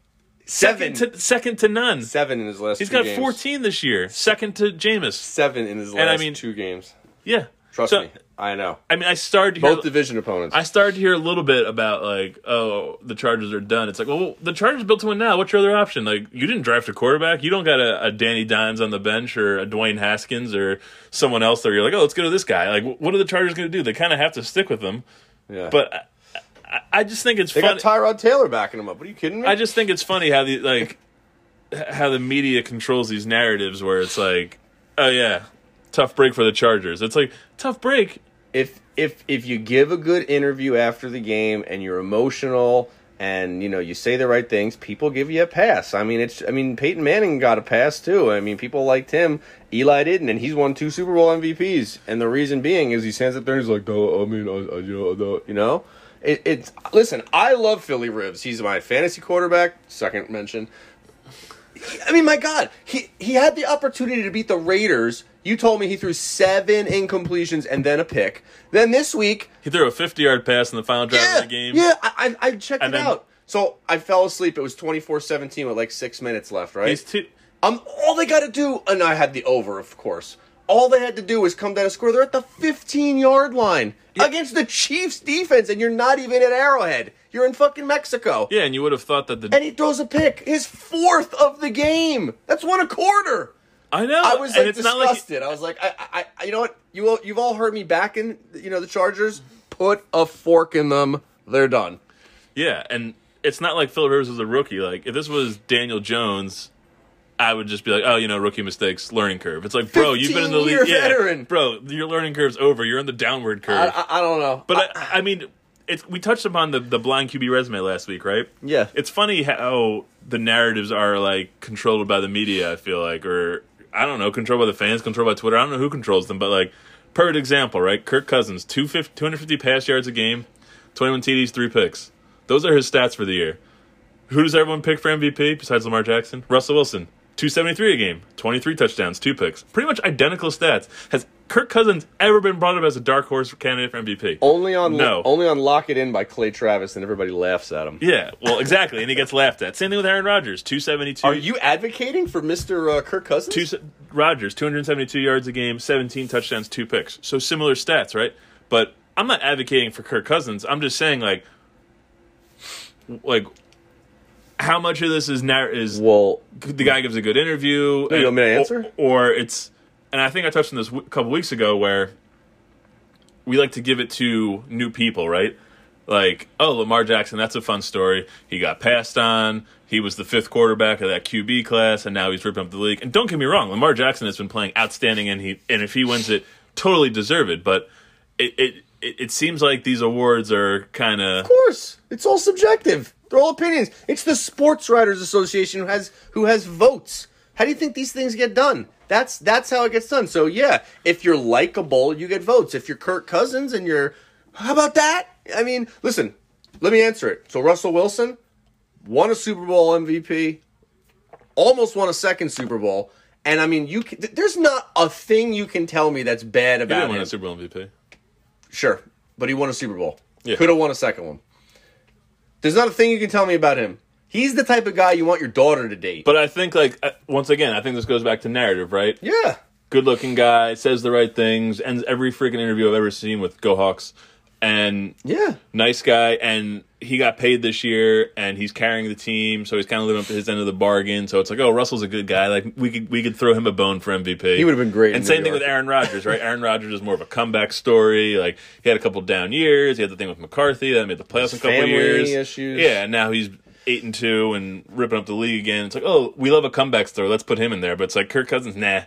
Seven. second to second to none. Seven in his last. He's got games. 14 this year, second to Jameis. Seven in his last And I mean- two games. Yeah, Trust So, me, I know. I mean, I started to hear Both division opponents. I started to hear a little bit about like, oh, the Chargers are done. It's like, well, the Chargers built to win now. What's your other option? Like, you didn't draft a quarterback. You don't got a, a Danny Dimes on the bench or a Dwayne Haskins or someone else there. you're like, oh, let's go to this guy. Like, what are the Chargers going to do? They kind of have to stick with them. yeah, But I, I, just think it's they funny. got Tyrod Taylor backing him up. What are you kidding me? I just think it's funny how the like how the media controls these narratives where it's like, oh yeah, tough break for the Chargers. It's like tough break. if if if you give a good interview after the game and you're emotional and you know you say the right things, people give you a pass. I mean, it's I mean Peyton Manning got a pass too. I mean, people liked him. Eli didn't, and he's won two Super Bowl MVPs. And the reason being is he stands up there and he's like, "No, I mean, I, I, you know, you know." It, it's listen. I love Philly Ribs. He's my fantasy quarterback. Second mention. I mean, my God, he he had the opportunity to beat the Raiders. You told me he threw seven incompletions and then a pick. Then this week, He threw a 50 yard pass in the final drive yeah, of the game. yeah, I, I I checked And it then- out. So I fell asleep. It was 24-17 with like six minutes left, right? He's too. Um, all they got to do, and I had the over, of course. All they had to do was come down and score. They're at the 15 yard line against the Chiefs defense, and you're not even at Arrowhead. You're in fucking Mexico. Yeah, and you would have thought that the. And he throws a pick, his fourth of the game. That's one a quarter. I know. I was and like it's not like disgusted. I was like, I, I, I, you know what? You all, you've all heard me back in, you know, the Chargers. Put a fork in them. They're done. yeah, and it's not like Phil Rivers was a rookie. Like if this was Daniel Jones, I would just be like, oh, you know, rookie mistakes, learning curve. It's like, bro, you've been in the league, yeah, veteran. bro. Your learning curve's over. You're in the downward curve. I, I, I don't know. but I, I mean, it's we touched upon the the blind QB resume last week, right? Yeah. It's funny how oh, the narratives are like controlled by the media. I feel like, or I don't know, controlled by the fans, controlled by Twitter. I don't know who controls them, but like perfect example, right? Kirk Cousins, 250, 250 pass yards a game, twenty one TDs, three picks. Those are his stats for the year. Who does everyone pick for MVP besides Lamar Jackson? Russell Wilson. 273 a game, 23 touchdowns, two picks. Pretty much identical stats. Has Kirk Cousins ever been brought up as a dark horse candidate for MVP? Only on No. only on Lock It In by Clay Travis, and everybody laughs at him. Yeah, well, exactly, and he gets laughed at. Same thing with Aaron Rodgers, 272. Are you advocating for Mr. Uh, Kirk Cousins? two Rodgers, 272 yards a game, 17 touchdowns, two picks. So similar stats, right? But I'm not advocating for Kirk Cousins. I'm just saying, like, like how much of this is narr- is well, the guy gives a good interview. you want me to answer? Or, or it's, and I think I touched on this a couple weeks ago where we like to give it to new people, right? Like, oh, Lamar Jackson, that's a fun story. He got passed on. He was the fifth quarterback of that QB class, and now he's ripping up the league. And don't get me wrong, Lamar Jackson has been playing outstanding, and he and if he wins it, totally deserved. But it it it, it seems like these awards are kind of of course, it's all subjective. They're all opinions. It's the Sports Writers Association who has who has votes. How do you think these things get done? That's that's how it gets done. So yeah, if you're likable, you get votes. If you're Kirk Cousins and you're, how about that? I mean, listen, let me answer it. So Russell Wilson won a Super Bowl MVP, almost won a second Super Bowl, and I mean, you can, th- there's not a thing you can tell me that's bad he about didn't him. win a Super Bowl MVP. Sure, but he won a Super Bowl. Yeah. Could have won a second one. There's not a thing you can tell me about him. He's the type of guy you want your daughter to date. But I think, like, uh, once again, I think this goes back to narrative, right? yeah, Good looking guy, says the right things, ends every freaking interview I've ever seen with Go Hawks. And yeah. nice guy, and he got paid this year, and he's carrying the team, so he's kind of living up to his end of the bargain. So it's like, oh, Russell's a good guy. Like we could we could throw him a bone for MVP. He would've been great And same thing with Aaron Rodgers, right? Aaron Rodgers is more of a comeback story. Like he had a couple down years. He had the thing with McCarthy that made the playoffs in a couple years. issues. Yeah, and now he's eight and two and ripping up the league again. It's like, oh, we love a comeback story. Let's put him in there. But it's like Kirk Cousins, nah.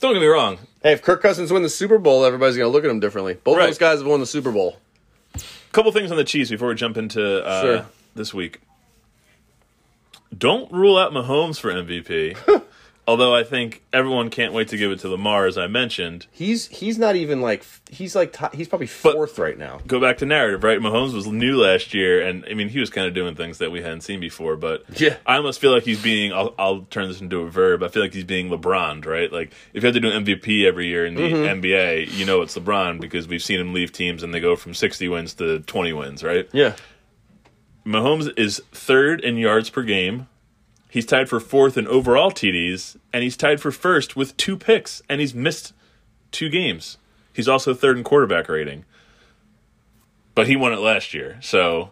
Don't get me wrong. Hey, if Kirk Cousins win the Super Bowl, everybody's gonna look at him differently. Both Right. those guys have won the Super Bowl. Couple things on the Chiefs before we jump into uh, Sure. this week. Don't rule out Mahomes for MVP. Although I think everyone can't wait to give it to Lamar, as I mentioned. He's he's not even like he's like he's probably But- fourth right now. Go back to narrative, right? Mahomes was new last year, and I mean he was kind of doing things that we hadn't seen before. But Yeah. I almost feel like he's being. I'll, I'll turn this into a verb. I feel like he's being LeBron, right? Like if you have to do an MVP every year in the Mm-hmm. NBA, you know it's LeBron because we've seen him leave teams and they go from sixty wins to twenty wins, right? Yeah, Mahomes is third in yards per game. He's tied for fourth in overall TDs, and he's tied for first with two picks, and he's missed two games. He's also third in quarterback rating. But he won it last year, so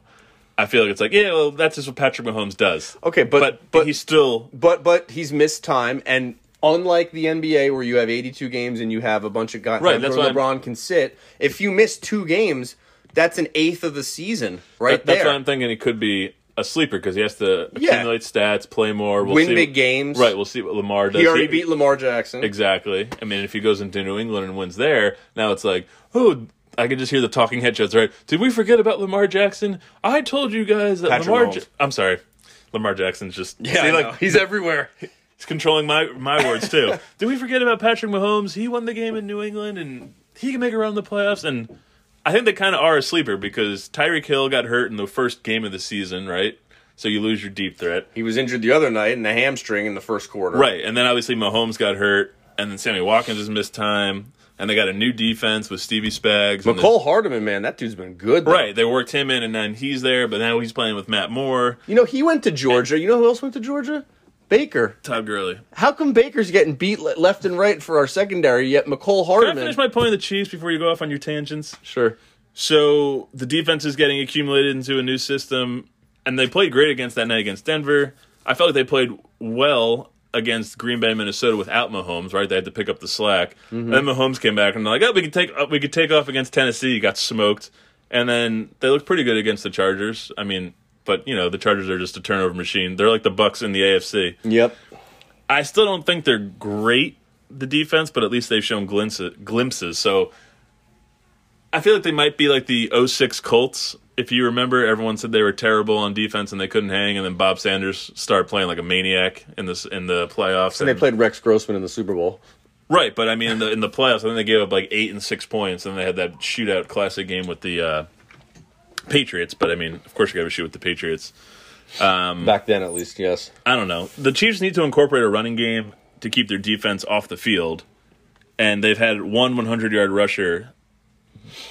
I feel like it's like, yeah, well, that's just what Patrick Mahomes does. Okay, but- but, but- he's still but but he's missed time, and unlike the NBA where you have 82 games and you have a bunch of guys Right, that's where why I'm- LeBron can sit, if you miss two games, that's an eighth of the season right that- that's there. why I'm thinking he could be a sleeper because he has to Yeah. accumulate stats, play more, we'll Win big what- games. Right, we'll see what Lamar does. he already beat Lamar Jackson. Exactly. I mean, if he goes into New England and wins there, now it's like, oh, I can just hear the talking head shots, right? Did we forget about Lamar Jackson? I told you guys that Patrick Lamar. Ja- I'm sorry, Lamar Jackson's just Yeah, see, like he's everywhere. he's controlling my my words too. Did we forget about Patrick Mahomes? He won the game in New England, and he can make it around the playoffs. And I think they kind of are a sleeper because Tyreek Hill got hurt in the first game of the season, right? So you lose your deep threat. He was injured the other night in a hamstring in the first quarter. Right, and then obviously Mahomes got hurt, and then Sammy Watkins has missed time, and they got a new defense with Stevie Spags. and Mecole Hardman, man, that dude's been good. though. right, they worked him in, and then he's there, but now he's playing with Matt Moore, You know, he went to Georgia. You know who else went to Georgia? Baker. Todd Gurley. How come Baker's getting beat left and right for our secondary, yet Mecole Can I finish my point of the Chiefs before you go off on your tangents? sure. So the defense is getting accumulated into a new system, and they played great against that night against Denver. I felt like they played well against Green Bay, Minnesota without Mahomes. Right, they had to pick up the slack. Mm-hmm. Then Mahomes came back and they're like, "Oh, we could take we could take off against Tennessee." Got smoked, and then they looked pretty good against the Chargers. I mean, but you know the Chargers are just a turnover machine. They're like the Bucks in the AFC. Yep. I still don't think they're great, the defense, but at least they've shown glimpses. glimpses. So I feel like they might be like the 06 Colts. If you remember, everyone said they were terrible on defense and they couldn't hang, and then Bob Sanders started playing like a maniac in this in the playoffs. And they played Rex Grossman in the Super Bowl. right, but I mean in the in the playoffs, I think they gave up like eight and six points, and then they had that shootout classic game with the uh, Patriots. But I mean, of course, you got to shoot with the Patriots. Um, Back then, at least, yes. I don't know. The Chiefs need to incorporate a running game to keep their defense off the field, and they've had one 100 yard rusher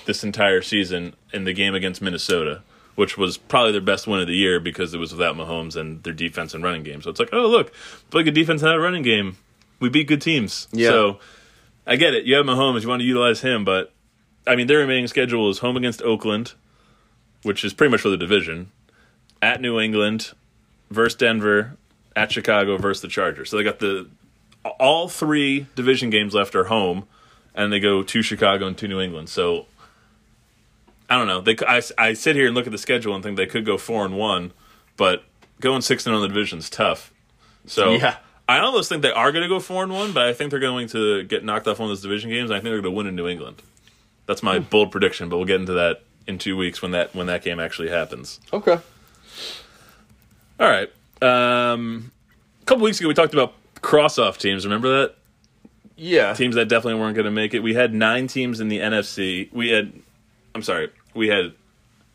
this entire season in the game against Minnesota, which was probably their best win of the year because it was without Mahomes and their defense and running game. So it's like, oh look, play good defense and have a running game. We beat good teams. Yeah. So I get it. You have Mahomes, you want to utilize him, but I mean their remaining schedule is home against Oakland, which is pretty much for the division, at New England, versus Denver, at Chicago versus the Chargers. So they got the all three division games left are home, and they go to Chicago and to New England. So I don't know. They I, I sit here and look at the schedule and think they could go four and one, but going six and on the division is tough. So Yeah. I almost think they are going to go four and one, but I think they're going to get knocked off one of those division games. And I think they're going to win in New England. That's my hmm. bold prediction, but we'll get into that in two weeks when that when that game actually happens. Okay. All right. Um, a couple weeks ago, we talked about cross-off teams. Remember that Yeah. teams that definitely weren't going to make it. We had nine teams in the NFC. We had, I'm sorry, we had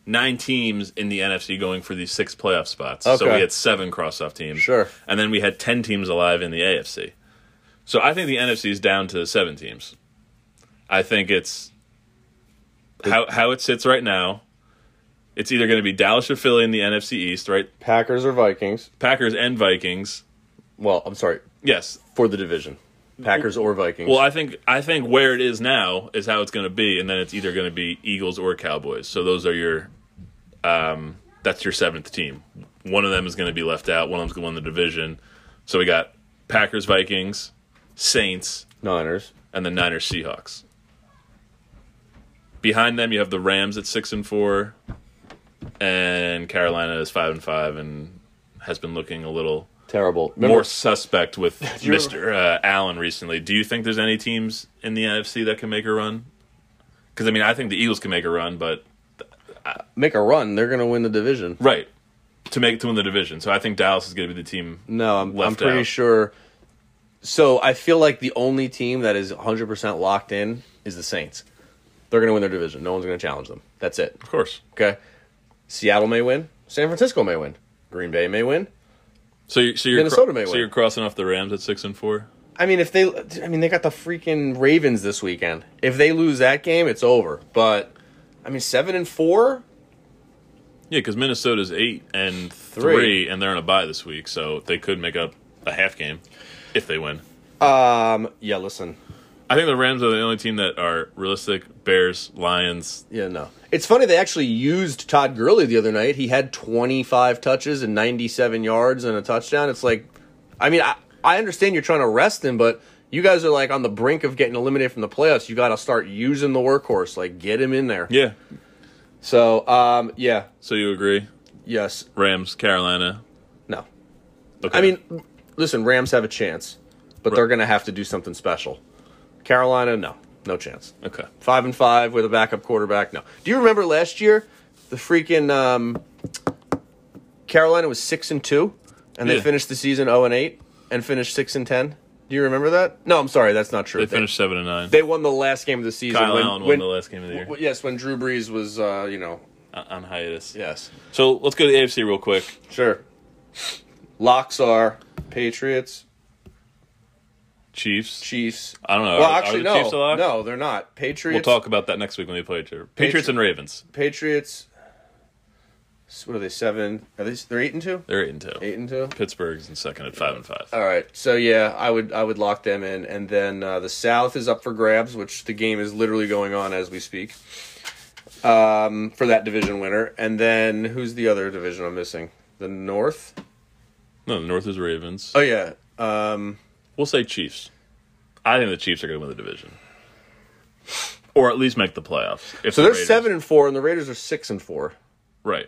nine teams in the NFC going for these six playoff spots. So we had seven cross-off teams. Sure. And then we had ten teams alive in the AFC. So I think the NFC is down to seven teams. I think it's how how it sits right now. It's either going to be Dallas or Philly in the NFC East, right? Packers or Vikings. Packers and Vikings. Well, I'm sorry. Yes. For the division. Packers or Vikings. Well, I think I think where it is now is how it's going to be, and then it's either going to be Eagles or Cowboys. So those are your, um, that's your seventh team. One of them is going to be left out. One of them's going to win the division. So we got Packers, Vikings, Saints, Niners. and the Niners, Seahawks. Behind them, you have the Rams at six and four, and Carolina is five and five, and has been looking a little Terrible. Remember, more suspect with Mister uh, Allen recently. Do you think there's any teams in the NFC that can make a run? Because I mean, I think the Eagles can make a run, but make a run. They're going to win the division. right to make to win the division. So I think Dallas is going to be the team. No, I'm, I'm pretty out. sure. So I feel like the only team that is 100% locked in is the Saints. They're going to win their division. No one's going to challenge them. That's it. Of course. Okay. Seattle may win. San Francisco may win. Green Bay may win. So you, so you're Minnesota may win. so you're crossing off the Rams at six and four. I mean, if they, I mean, they got the freaking Ravens this weekend. If they lose that game, it's over. But I mean, seven and four. Yeah, because Minnesota's eight and Three. three. and they're on a bye this week, so they could make up a half game if they win. Um. Yeah. Listen. I think the Rams are the only team that are realistic. Bears, Lions. Yeah. No. It's funny they actually used Todd Gurley the other night. He had 25 touches and 97 yards and a touchdown. It's like, I mean, I, I understand you're trying to rest him, but you guys are like on the brink of getting eliminated from the playoffs. You got to start using the workhorse. Like, get him in there. Yeah. So, um, yeah. So you agree? Yes. Rams, Carolina. No. Okay. I mean, listen, Rams have a chance, but Right. they're going to have to do something special. Carolina, no. No chance. okay. Five and five with a backup quarterback. No. Do you remember last year? The freaking um, Carolina was six and two, and they Yeah. finished the season zero and eight, and finished six and ten. Do you remember that? No, I'm sorry, that's not true. They finished seven and nine. They won the last game of the season. Kyle when, Allen won when- the last game of the year w- yes, when Drew Brees was, uh, you know, on on hiatus. yes, So let's go to the AFC real quick. sure. Locks are Patriots, Chiefs. Chiefs. I don't know. Well, Are- are actually, the no, Chiefs no, they're not. Patriots. We'll talk about that next week when we play each other. Patriots and Ravens. Patriots. What are they? Seven? Are they? They're eight and two. They're eight and two. Eight and two. Pittsburgh's in second at five and five. All right. So yeah, I would I would lock them in, and then uh, the South is up for grabs, which the game is literally going on as we speak. Um, for that division winner, and then who's the other division I'm missing? The North. No, the North is Ravens. Oh yeah. Um, We'll say Chiefs. I think the Chiefs are going to win the division, or at least make the playoffs. If so the they're Raiders- seven and four, and the Raiders are six and four. Right.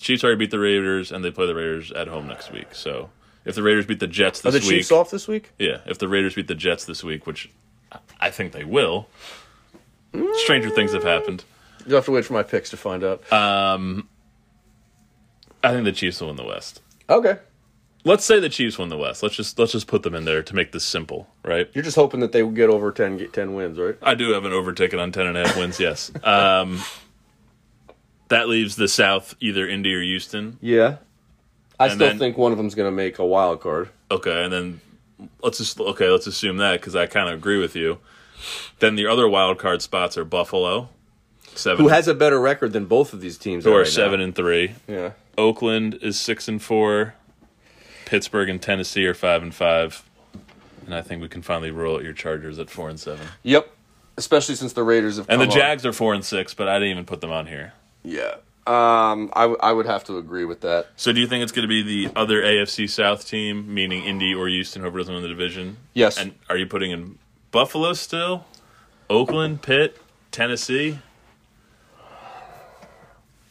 Chiefs already beat the Raiders, and they play the Raiders at home next week. So if the Raiders beat the Jets this week, Are the week, Chiefs off this week? yeah, if the Raiders beat the Jets this week, which I think they will, stranger things have happened. You'll have to wait for my picks to find out. Um, I think the Chiefs will win the West. okay. Let's say the Chiefs win the West. Let's just let's just put them in there to make this simple, right? You're just hoping that they will get over 10, get 10 wins, right? I do have an over ticket on ten and a half wins. Yes. Um, that leaves the South either Indy or Houston. Yeah. I And still then- think one of them's going to make a wild card. Okay, and then let's just okay, let's assume that because I kind of agree with you. Then the other wild card spots are Buffalo, seven, Who has a better record than both of these teams? who are right now. seven and three. Yeah. Oakland is six and four. Pittsburgh and Tennessee are five and five. And I think we can finally roll out your Chargers at four and seven. Yep. Especially since the Raiders have And the on. Jags are four and six, but I didn't even put them on here. Yeah. Um, I, w- I would have to agree with that. So do you think it's going to be the other AFC South team, meaning Indy or Houston, whoever doesn't win the division? Yes. And are you putting in Buffalo still? Oakland, Pitt, Tennessee?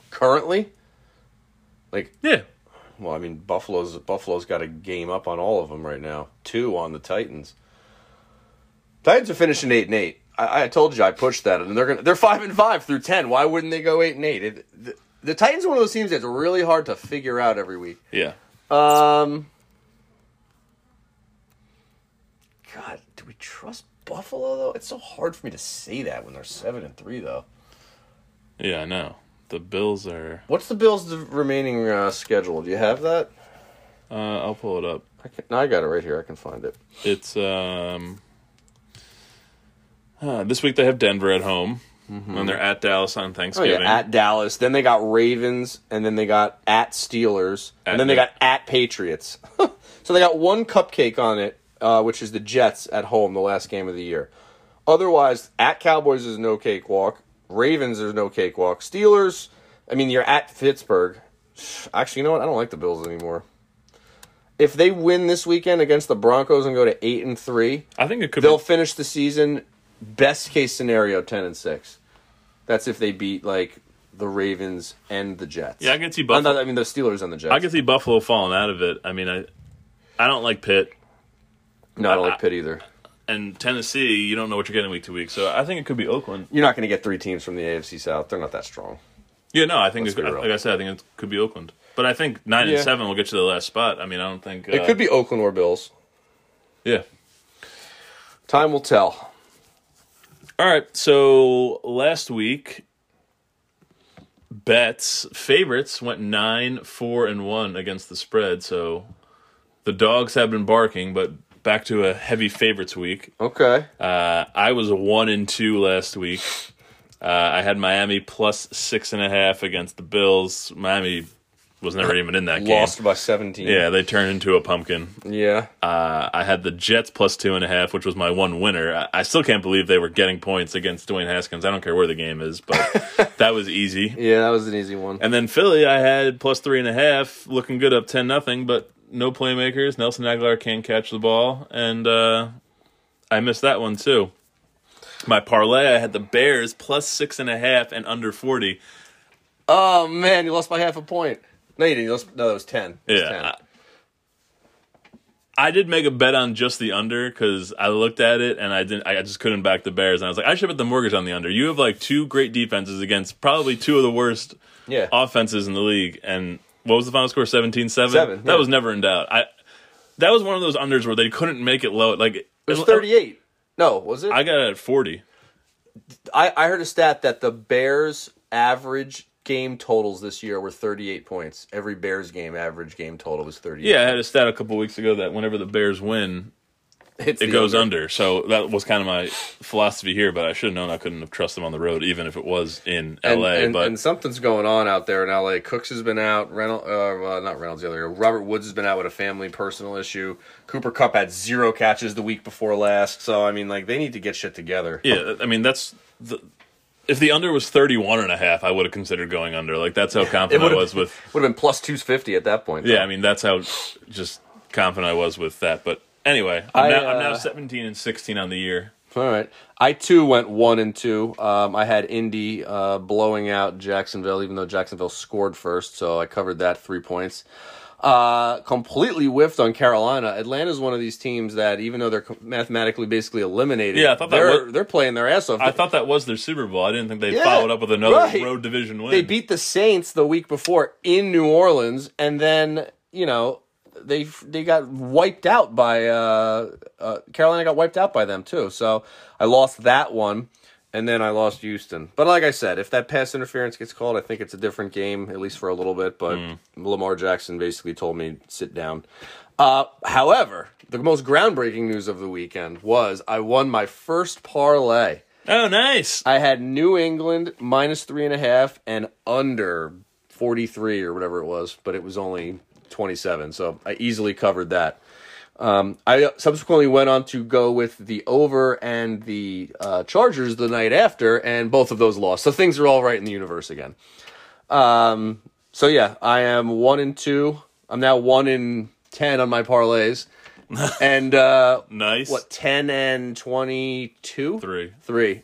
Currently, like, Yeah. Well, I mean, Buffalo's Buffalo's got a game up on all of them right now. Two on the Titans. Titans are finishing eight and eight. I, I told you I pushed that, and they're gonna they're five and five through ten. Why wouldn't they go eight and eight? It, the, the Titans are one of those teams that's really hard to figure out every week. Yeah. Um, God, do we trust Buffalo though? It's so hard for me to say that when they're seven and three though. Yeah, I know. The Bills are. What's the Bills' remaining uh, schedule? Do you have that? Uh, I'll pull it up. I can, no, I got it right here. I can find it. It's um. uh, this week they have Denver at home, and they're at Dallas on Oh Thanksgiving. yeah, at Dallas. Then they got Ravens, and then they got at Steelers, At and then they got at Patriots. so they got one cupcake on it, uh, which is the Jets at home, the last game of the year. Otherwise, at Cowboys is no cakewalk. Ravens there's no cakewalk. Steelers, I mean you're at Pittsburgh. Actually, you know what? I don't like the Bills anymore. If they win this weekend against the Broncos and go to eight and three, I think it could. they'll Be, finish the season best case scenario 10 and 6 that's if they beat like the ravens and the jets yeah, I can see Buffalo. not- i mean the steelers and the jets I can see Buffalo falling out of it. I mean, I, I don't like Pitt no i don't like pitt either and Tennessee. You don't know what you're getting week to week, so I think it could be Oakland. you're not going to get three teams from the afc south they're not that strong Yeah, no, I think it, like I said, I think it could be Oakland. But I think nine Yeah. and seven will get you the last spot. I mean, I don't think it uh, could be oakland or bills Yeah. time will tell All right. So last week, bets favorites went nine, four, and one against the spread. So the dogs have been barking, but back to a heavy favorites week. okay Uh, I was one and two last week. Uh, I had Miami plus six and a half against the Bills. Miami was never even in that game. lost by 17 Yeah, they turned into a pumpkin. yeah Uh, I had the Jets plus two and a half, which was my one winner. I, I still can't believe they were getting points against Dwayne Haskins. I don't care where the game is, but that was easy. yeah that was an easy one And then Philly, I had plus three and a half, looking good up ten nothing, but no playmakers. Nelson Agholor can't catch the ball, and uh, I missed that one too. My parlay, I had the Bears plus six and a half and under forty. oh man you lost by half a point no you didn't lost, no that was 10 It was Yeah. 10. I, I did make a bet on just the under because I looked at it and I didn't. I just couldn't back the Bears, and I was like, I should put the mortgage on the under. You have like two great defenses against probably two of the worst yeah offenses in the league. And what was the final score? 17-7? Seven, That was never in doubt. I that was one of those unders where they couldn't make it low. Like it was 38 no was it I got it at forty. I, I heard a stat that the Bears average game totals this year were 38 points. Every Bears game average game total was 38. Yeah, I had a stat a couple weeks ago that whenever the Bears win, It's it goes under. So that was kind of my philosophy here. But I should have known I couldn't have trusted them on the road, even if it was in And, L.A. and, but and something's going on out there in LA. Cooks has been out. Reynolds, uh, not Reynolds, the other. guy. Robert Woods has been out with a family personal issue. Cooper Kupp had zero catches the week before last. So I mean, like they need to get shit together. Yeah, I mean that's the if the under was 31 and a half, I would have considered going under. Like that's how confident I was with Would have been plus 250 at that point. though. Yeah, I mean that's how just confident I was with that. But anyway, I'm, I, now, I'm now uh, 17 and 16 on the year. All right. I too went one and two. Um, I had Indy uh, blowing out Jacksonville, even though Jacksonville scored first, so I covered that three points. Uh, completely whiffed on Carolina. Atlanta's one of these teams that, even though they're mathematically basically eliminated, Yeah, I thought that they're was- they're playing their ass off. I thought that was their Super Bowl. I didn't think they Yeah, followed up with another right. road division win. they beat the Saints the week before in New Orleans, and then you know they they got wiped out by uh, uh, Carolina got wiped out by them too. So I lost that one, and then I lost Houston. But like I said, if that pass interference gets called, I think it's a different game, at least for a little bit. But Lamar Jackson basically told me sit down. Uh, however, the most groundbreaking news of the weekend was I won my first parlay. Oh, nice. I had New England minus three and a half and under 43 or whatever it was, but it was only 27. So I easily covered that. Um, I subsequently went on to go with the over and the uh, Chargers the night after, and both of those lost. So things are all right in the universe again. Um, so yeah, I am one and two. I'm now one in 10 on my parlays. and uh, Nice. what, 10 and 22? Three. Three.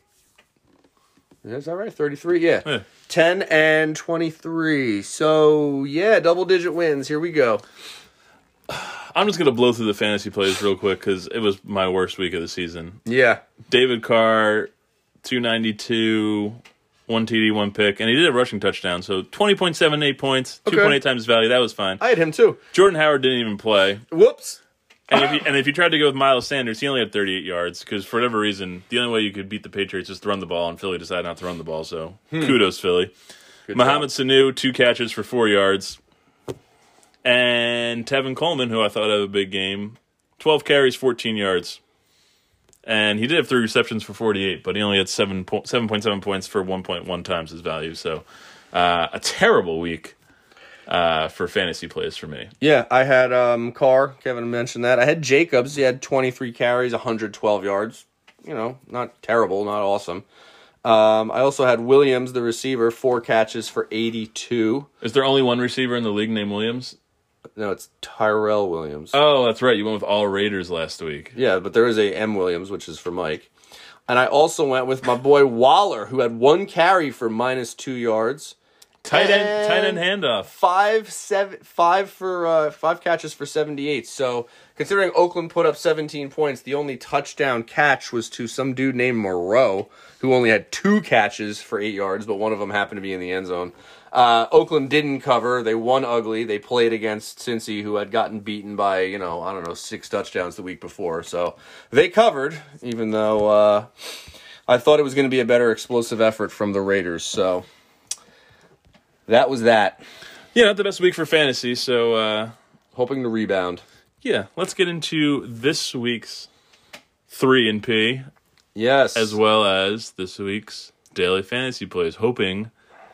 Is that right? 33? Yeah. Yeah. 10 and 23. So, yeah, double digit wins. Here we go. I'm just going to blow through the fantasy plays real quick because it was my worst week of the season. Yeah. David Carr, 292, one TD, one pick, and he did a rushing touchdown. So 20.78 points, 2.8 times value. That was fine. I had him too. Jordan Howard didn't even play. Whoops. And if, you, and if you tried to go with Miles Sanders, he only had 38 yards because for whatever reason, the only way you could beat the Patriots is to run the ball, and Philly decided not to run the ball. So hmm. kudos, Philly. Good Mohamed job. Sanu, two catches for four yards. And Tevin Coleman, who I thought had a big game, 12 carries, 14 yards. And he did have three receptions for 48, but he only had 7 po- 7.7 points for 1.1 times his value. So uh, a terrible week uh, for fantasy plays for me. Yeah, I had um, Carr. Kevin mentioned that. I had Jacobs. He had 23 carries, 112 yards. You know, not terrible, not awesome. Um, I also had Williams, the receiver, four catches for 82. Is there only one receiver in the league named Williams? No, it's Tyrell Williams. Oh, that's right. You went with all Raiders last week. Yeah, but there is a M Williams, which is for Mike. And I also went with my boy Waller, who had one carry for minus two yards. Tight end, tight end handoff. Five seven five for uh, five catches for seventy eight. So considering Oakland put up seventeen points, the only touchdown catch was to some dude named Moreau, who only had two catches for eight yards, but one of them happened to be in the end zone. Uh, Oakland didn't cover. They won ugly. They played against Cincy, who had gotten beaten by you know I don't know six touchdowns the week before. So they covered, even though uh, I thought it was going to be a better explosive effort from the Raiders. So that was that. Yeah, not the best week for fantasy. So, uh, Hoping to rebound. yeah, let's get into this week's three and P Yes. as well as this week's daily fantasy plays. Hoping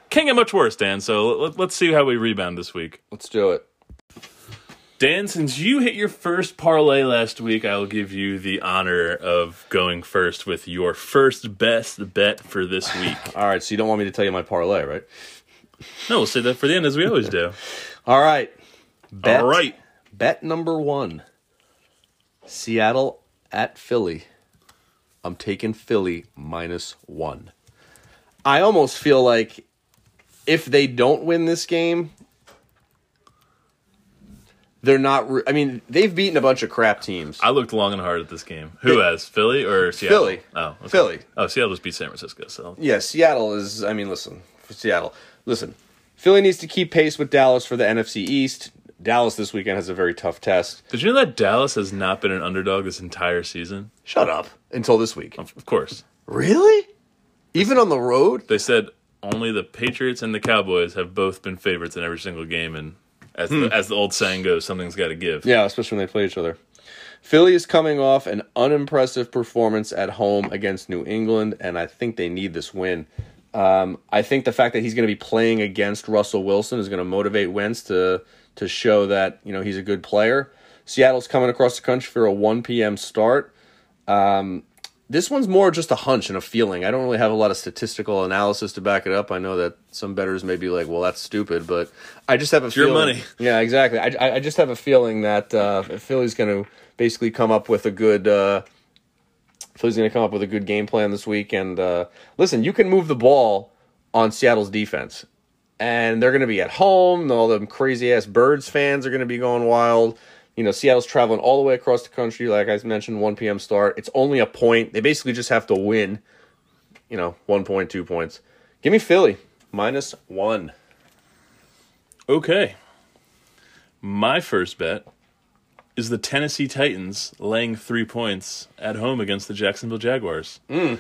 can't get much worse, Dan. So let, let's see how we rebound this week. Let's do it. Dan, since you hit your first parlay last week, I will give you the honor of going first with your first best bet for this week. All right, so you don't want me to tell you my parlay, right? no, we'll say that for the end as we always do. All right. Bet, All right. Bet number one Seattle at Philly. I'm taking Philly minus one. I almost feel like if they don't win this game, they're not. Re- I mean, they've beaten a bunch of crap teams. I looked long and hard at this game. Who has Philly or Seattle? Philly. Oh, okay. Philly. Oh, Seattle just beat San Francisco. So Yeah, Seattle is. I mean, listen, Seattle, listen. Philly needs to keep pace with Dallas for the NFC East. Dallas this weekend has a very tough test. did you know that Dallas has not been an underdog this entire season? Shut up until this week. Of course, Really? Even on the road? they said only the Patriots and the Cowboys have both been favorites in every single game, and as the, as the old saying goes, something's got to give. Yeah, especially when they play each other. Philly is coming off an unimpressive performance at home against New England, and I think they need this win. Um, I think the fact that he's going to be playing against Russell Wilson is going to motivate Wentz to to show that you know he's a good player. Seattle's coming across the country for a 1 p.m. start. Um, this one's more just a hunch and a feeling. I don't really have a lot of statistical analysis to back it up. I know that some bettors may be like, "Well, that's stupid," but I just have a your feeling. money. Yeah, exactly. I, I- I just have a feeling that uh, Philly's going to basically come up with a good. Uh, Philly's going to come up with a good game plan this week. And uh, listen, you can move the ball on Seattle's defense, and they're going to be at home. All them crazy ass Birds fans are going to be going wild. You know, Seattle's traveling all the way across the country. Like I mentioned, 1 p.m. start. It's only a point. They basically just have to win. You know, one point, two points. Give me Philly minus one. Okay. My first bet is the Tennessee Titans laying three points at home against the Jacksonville Jaguars. Mm.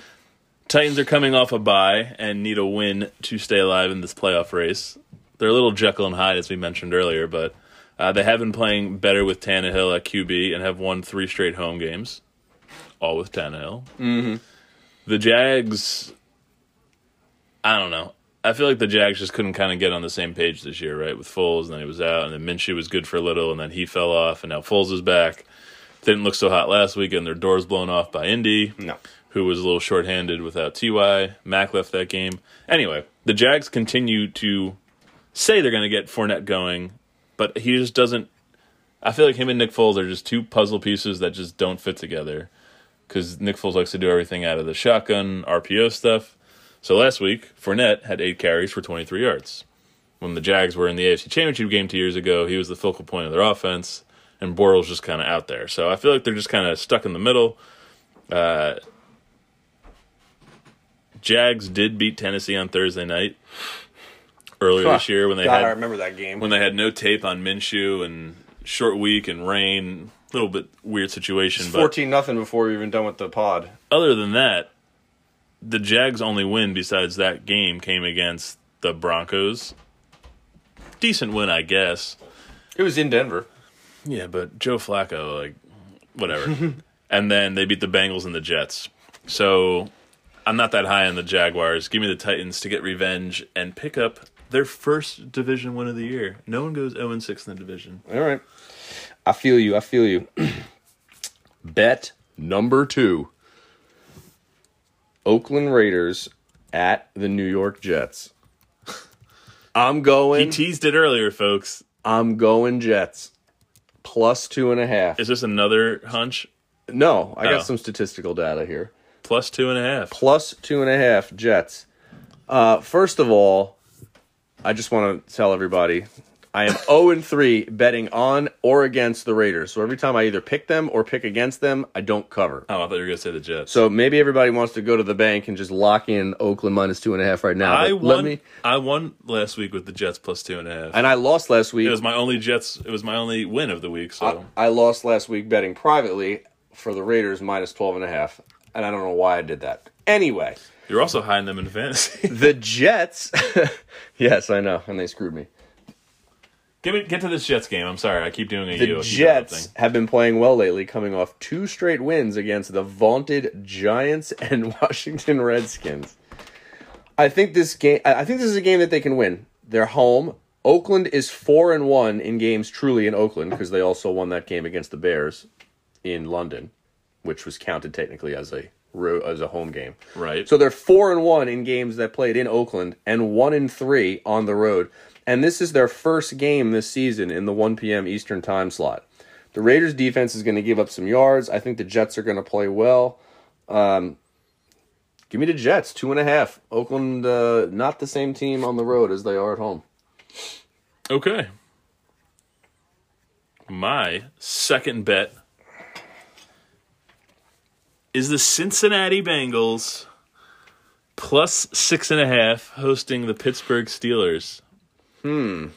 Titans are coming off a bye and need a win to stay alive in this playoff race. They're a little Jekyll and Hyde, as we mentioned earlier, but uh, they have been playing better with Tannehill at QB and have won three straight home games, all with Tannehill. Mm-hmm. The Jags, I don't know. I feel like the Jags just couldn't kind of get on the same page this year, right? With Foles, and then he was out, and then Minshew was good for a little, and then he fell off, and now Foles is back. Didn't look so hot last week, and their doors blown off by Indy No. who was a little shorthanded without Ty. Mac left that game. Anyway, the Jags continue to say they're going to get Fournette going, but he just doesn't. I feel like him and Nick Foles are just two puzzle pieces that just don't fit together. Because Nick Foles likes to do everything out of the shotgun RPO stuff. So last week, Fournette had eight carries for 23 yards. When the Jags were in the AFC Championship game two years ago, he was the focal point of their offense, and Bortles just kind of out there. So I feel like they're just kind of stuck in the middle. Uh, Jags did beat Tennessee on Thursday night earlier Huh. this year when they God, I had remember that game. when they had no tape on Minshew and short week and rain. A little bit weird situation, but Fourteen nothing before we even done with the pod. other than that, the Jags' only win besides that game came against the Broncos. Decent win, I guess. It was in Denver. Yeah, but Joe Flacco, like, whatever. and then they beat the Bengals and the Jets. So I'm not that high on the Jaguars. Give me the Titans to get revenge and pick up their first division win of the year. No one goes 0 and 6 in the division. All right. I feel you. I feel you. Bet number two Oakland Raiders at the New York Jets. I'm going. He teased it earlier, folks. I'm going Jets. Plus two and a half. Is this another hunch? No, I got Oh. some statistical data here. Plus two and a half. Plus two and a half Jets. Uh, first of all, I just want to tell everybody I am 0 and 3 betting on or against the Raiders. So every time I either pick them or pick against them, I don't cover. Oh, I thought you were going to say the Jets. So maybe everybody wants to go to the bank and just lock in Oakland minus two and a half right now. I But won. let me. I won last week with the Jets plus two and a half. And I lost last week. it was my only Jets. It was my only win of the week. So I lost last week betting privately for the Raiders minus 12 and a half. And I don't know why I did that. Anyway, you're also hiding them in fantasy. the Jets. yes, I know. And they screwed me. Get me get to this Jets game. I'm sorry, I keep doing a The you. Jets have been playing well lately, coming off two straight wins against the vaunted Giants and Washington Redskins. I think this game. I think this is a game that they can win. They're home. Oakland is four and one in games truly in Oakland because they also won that game against the Bears in London, which was counted technically as a as a home game. Right. So they're four and one in games that played in Oakland, and one and three on the road. And this is their first game this season in the 1 p.m. Eastern time slot. The Raiders' defense is going to give up some yards. I think the Jets are going to play well. Um, give me the Jets, two and a half. Oakland, uh, not the same team on the road as they are at home. Okay. My second bet is the Cincinnati Bengals plus six and a half hosting the Pittsburgh Steelers. Hmm.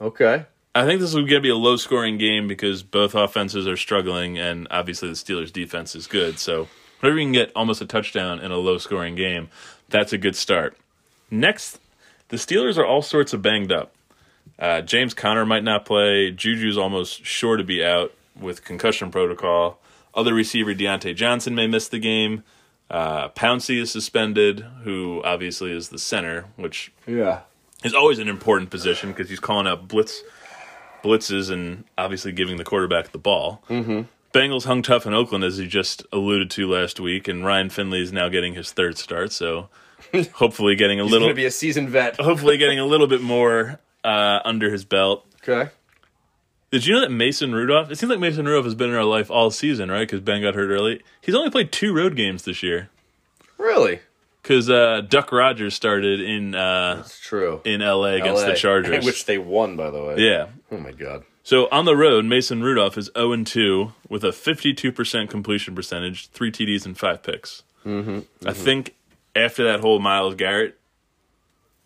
Okay. I think this is going to be a low scoring game because both offenses are struggling, and obviously the Steelers' defense is good. So, whenever you can get almost a touchdown in a low scoring game, that's a good start. Next, the Steelers are all sorts of banged up. Uh, James Conner might not play. Juju's almost sure to be out with concussion protocol. Other receiver Diontae Johnson may miss the game. Uh, Pouncey is suspended, who obviously is the center, which Yeah. is always an important position because he's calling out blitz blitzes and obviously giving the quarterback the ball. Mm-hmm. Bengals hung tough in Oakland, as you just alluded to last week, and Ryan Finley is now getting his third start. So hopefully getting a He's little, going to be a seasoned vet. hopefully getting a little bit more uh, under his belt. Okay. Did you know that Mason Rudolph? It seems like Mason Rudolph has been in our life all season, right? Because Ben got hurt early. He's only played two road games this year. Really? Because uh, Duck Hodges started in uh, It's true. in LA against LA, the Chargers. Which they won, by the way. yeah, Oh, my God. So on the road, Mason Rudolph is 0 and 2 with a 52% completion percentage, three TDs and five picks. Mm-hmm, I think after that whole Myles Garrett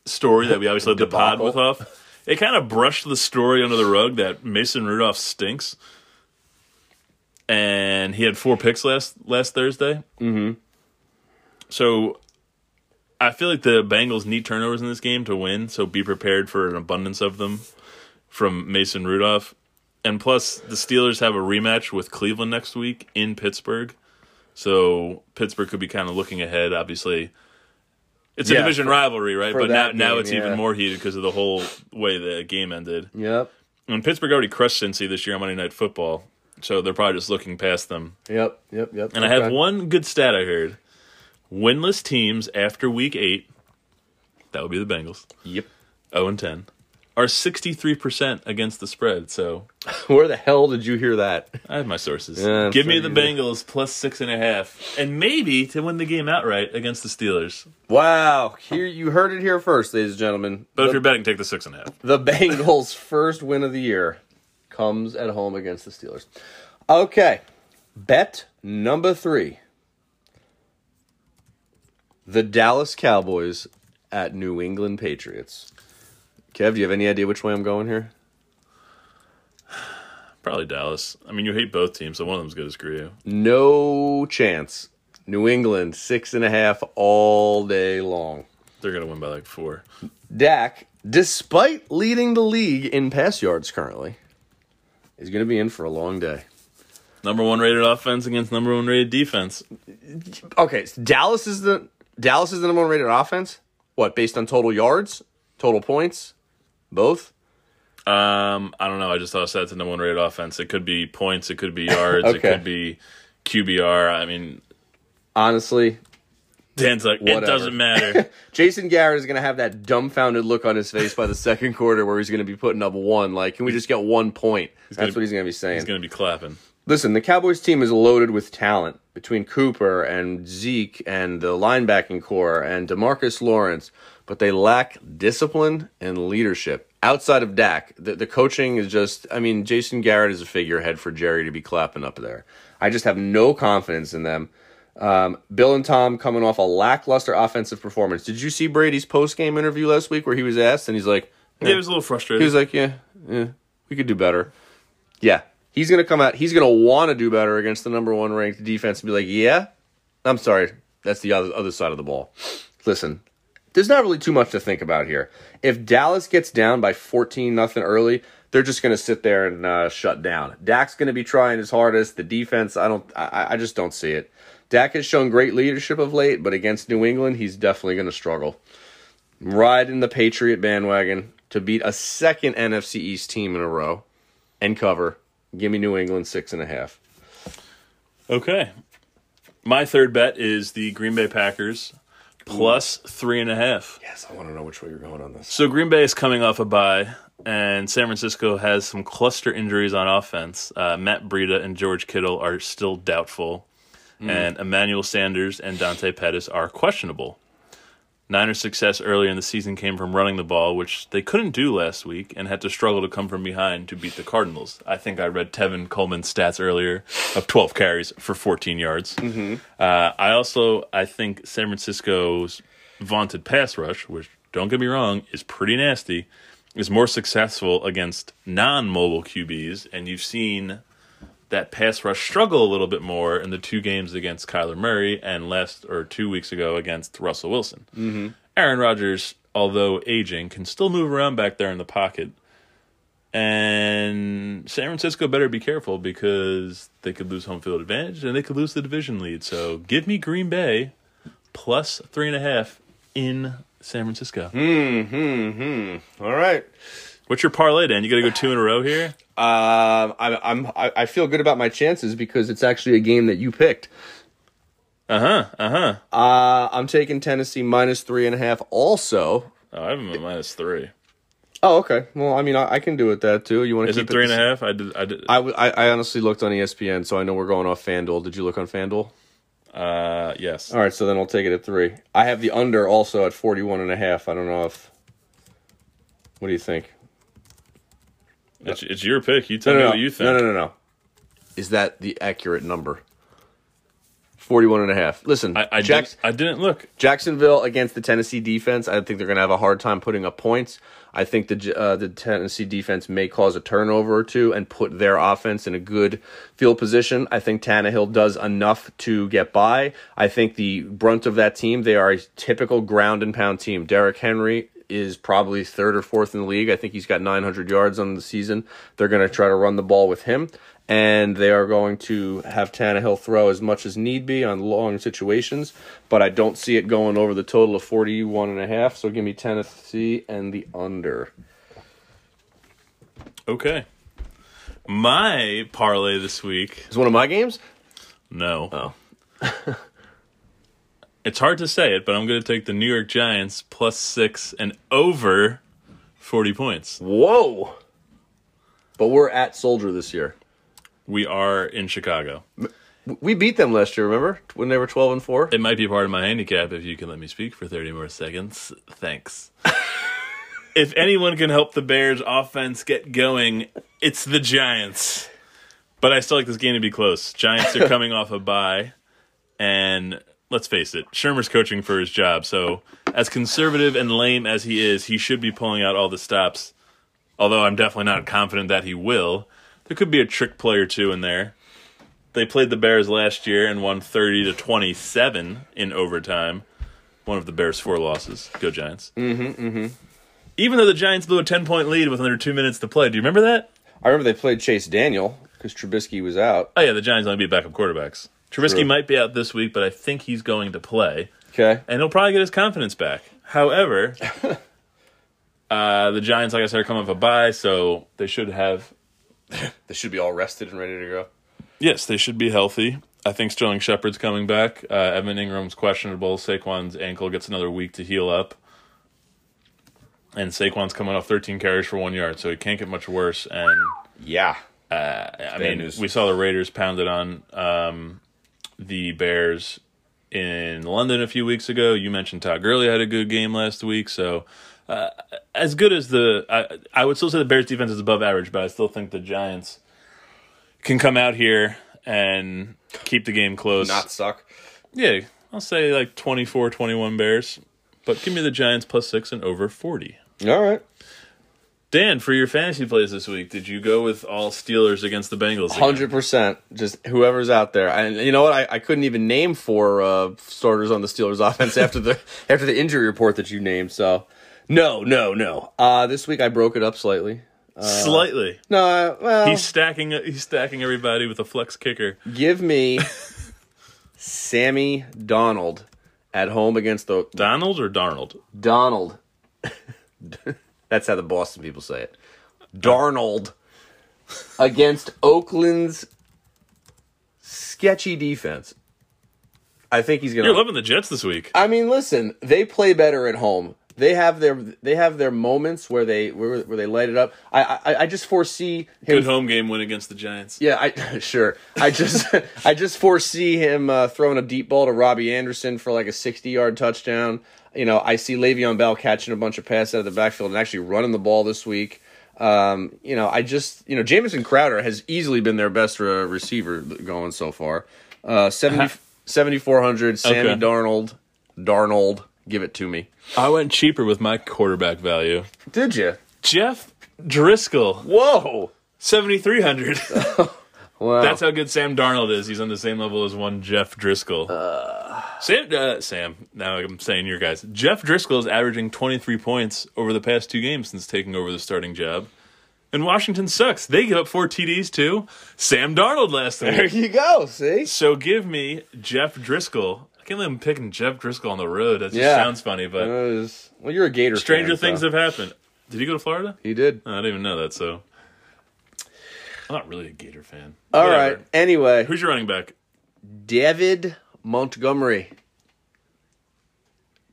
story that we obviously led the pod with off, it kind of brushed the story under the rug that Mason Rudolph stinks. And he had four picks last last Thursday. Mm-hmm. So I feel like the Bengals need turnovers in this game to win, so be prepared for an abundance of them from Mason Rudolph. And plus, the Steelers have a rematch with Cleveland next week in Pittsburgh. So Pittsburgh could be kind of looking ahead. Obviously, it's a Yeah, division for- rivalry, right? But now, that now it's yeah. even more heated because of the whole way the game ended. Yep. And Pittsburgh already crushed Cincy this year on Monday Night Football, so they're probably just looking past them. Yep. Yep. Yep. And I have one good stat I heard: winless teams after Week Eight, that would be the Bengals, Yep. zero and ten, are sixty three percent against the spread. So Where the hell did you hear that? I have my sources. Yeah, Give me the Bengals plus six and a half, and maybe to win the game outright against the Steelers. Wow. Here you heard it here first, ladies and gentlemen. But if you're betting, take the six and a half. the Bengals' first win of the year comes at home against the Steelers. Okay. Bet number three. The Dallas Cowboys at New England Patriots. Kev, do you have any idea which way I'm going here? Probably Dallas. I mean, you hate both teams, so one of them's going to Screw you. No chance. New England, six and a half all day long. They're gonna win by like four. Dak, despite leading the league in pass yards currently, is going to be in for a long day. Number one rated offense against number one rated defense. Okay, so Dallas is the Dallas is the number one rated offense. What based on total yards, total points, both? Um, I don't know. I just thought that's the number one rated offense. It could be points. It could be yards. It could be QBR. I mean, Honestly, Dan's like, Whatever. it doesn't matter. Jason Garrett is going to have that dumbfounded look on his face by the second quarter where he's going to be putting up one. Like, can we just get one point? That's gonna- what he's going to be saying. He's gonna be clapping. Listen, the Cowboys team is loaded with talent between Cooper and Zeke and the linebacking corps and Demarcus Lawrence, but they lack discipline and leadership. Outside of Dak, the, the coaching is just, I mean, Jason Garrett is a figurehead for Jerry to be clapping up there. I just have no confidence in them. Um, Bill and Tom coming off a lackluster offensive performance. Did you see Brady's post game interview last week where he was asked and he's like, Yeah, he was a little frustrated. he was like, yeah, yeah, we could do better. Yeah, he's gonna come out. He's gonna want to do better against the number one ranked defense and be like, yeah, I'm sorry, that's the other other side of the ball. Listen, there's not really too much to think about here. If Dallas gets down by 14 nothing early, they're just gonna sit there and uh, shut down. Dak's gonna be trying his hardest. The defense, I don't, I, I just don't see it. Dak has shown great leadership of late, but against New England, he's definitely gonna struggle riding the Patriot bandwagon to beat a second NFC East team in a row and cover. Give me New England six and a half. okay. My third bet is the Green Bay Packers plus three and a half. Yes, I want to know which way you're going on this. So Green Bay is coming off a bye, and San Francisco has some cluster injuries on offense. Uh, Matt Breida and George Kittle are still doubtful, and Emmanuel Sanders and Dante Pettis are questionable. Niners' success earlier in the season came from running the ball, which they couldn't do last week, and had to struggle to come from behind to beat the Cardinals. I think I read Tevin Coleman's stats earlier of 12 carries for 14 yards. Uh, I also I think San Francisco's vaunted pass rush, which don't get me wrong, is pretty nasty, is more successful against non-mobile QBs, and you've seen that pass rush struggle a little bit more in the two games against Kyler Murray and last or two weeks ago against Russell Wilson. Mm-hmm. Aaron Rodgers, although aging, can still move around back there in the pocket. And San Francisco better be careful because they could lose home field advantage and they could lose the division lead. So give me Green Bay plus three and a half in San Francisco. All right. What's your parlay, Dan? You got to go two in a row here. Um, I'm, I'm, I I feel good about my chances because it's actually a game that you picked. Uh huh. Uh huh. Uh, I'm taking Tennessee minus three and a half. Also, Oh, I have them at minus three. oh, okay. Well, I mean, I, I can do it that too. You want to Is keep it three and the a half? I did. I did. I, I, I honestly looked on ESPN, so I know we're going off FanDuel. Did you look on FanDuel? Uh, yes. All right, so then I'll take it at three. I have the under also at 41 and a half. I don't know if. What do you think? It's, it's your pick. You tell No, me no, what you think. no, no, no, no. Is that the accurate number? 41 and a half. Listen, I I, Jacks- did, I didn't look. Jacksonville against the Tennessee defense, I think they're going to have a hard time putting up points. I think the uh, the Tennessee defense may cause a turnover or two and put their offense in a good field position. I think Tannehill does enough to get by. I think the brunt of that team, they are a typical ground and pound team. Derrick Henry is probably third or fourth in the league. I think he's got 900 yards on the season. They're going to try to run the ball with him and they are going to have Tannehill throw as much as need be on long situations, but I don't see it going over the total of 41 and a half, so give me Tennessee and the under. Okay. My parlay this week. Is one of my games? No. Oh. It's hard to say it, but I'm going to take the New York Giants plus six and over 40 points. Whoa. But we're at Soldier this year. We are in Chicago. We beat them last year, remember? When they were 12 and 4? It might be part of my handicap if you can let me speak for 30 more seconds. Thanks. if anyone can help the Bears offense get going, it's the Giants. But I still like this game to be close. Giants are coming off a bye, and let's face it, Shurmur's coaching for his job. So, as conservative and lame as he is, he should be pulling out all the stops. Although I'm definitely not confident that he will. There could be a trick play or two in there. They played the Bears last year and won 30 to 27 in overtime. One of the Bears' four losses. Go Giants. Mm-hmm, mm-hmm. Even though the Giants blew a 10 point lead with under two minutes to play. Do you remember that? I remember they played Chase Daniel because Trubisky was out. Oh, yeah, the Giants only beat backup quarterbacks. Trubisky True. might be out this week, but I think he's going to play. Okay. and he'll probably get his confidence back. However, uh, the Giants, like I said, are coming off a bye, so they should have. They should be all rested and ready to go. Yes, they should be healthy. I think Sterling Shepard's coming back. Uh, Evan Engram's questionable. Saquon's ankle gets another week to heal up. And Saquon's coming off 13 carries for one yard, so he can't get much worse. And Yeah. I mean, news. we saw the Raiders pounded on um, the Bears in London a few weeks ago. You mentioned Todd Gurley had a good game last week, so uh, as good as the I, I would still say the Bears defense is above average, but I still think the Giants can come out here and keep the game close. Not suck. yeah, I'll say like 24-21 Bears, but give me the Giants plus six and over forty. All right. Dan, for your fantasy plays this week, did you go with all Steelers against the Bengals? Hundred percent. Just whoever's out there, and you know what? I, I couldn't even name four uh, starters on the Steelers offense after the after the injury report that you named. So, no, no, no. Uh, this week I broke it up slightly. Slightly. No, uh, well, He's stacking. He's stacking everybody with a flex kicker. give me Sammy Donald at home against the Donald or Darnold? Donald. That's how the Boston people say it. Darnold against Oakland's sketchy defense. I think he's gonna. You're loving the Jets this week. I mean, listen, they play better at home. They have their they have their moments where they where, where they light it up. I I, I just foresee him Good home game win against the Giants. yeah, I sure. I just I just foresee him uh, throwing a deep ball to Robbie Anderson for like a sixty-yard touchdown. You know, I see Le'Veon Bell catching a bunch of passes out of the backfield and actually running the ball this week. Um, you know, I just you know Jamison Crowder has easily been their best uh, receiver going so far. Uh, 70, 7,400, Sammy Okay. Darnold, Darnold, give it to me. I went cheaper with my quarterback value. Did you? Jeff Driskel, Whoa! seventy three hundred. Wow. That's how good Sam Darnold is. He's on the same level as one Jeff Driskel. Sam, uh, Sam. Now I'm saying your guys. Jeff Driskel is averaging 23 points over the past two games since taking over the starting job. And Washington sucks. They give up four TDs too. Sam Darnold last there you go. See. So give me Jeff Driskel. I can't believe I'm picking Jeff Driskel on the road. That just Yeah. sounds funny, but was- well, you're a Gator. stranger fan, things so. have happened. Did he go to Florida? He did. Oh, I didn't even know that. So I'm not really a Gator fan. All Whatever. right. Anyway, Who's your running back? David Montgomery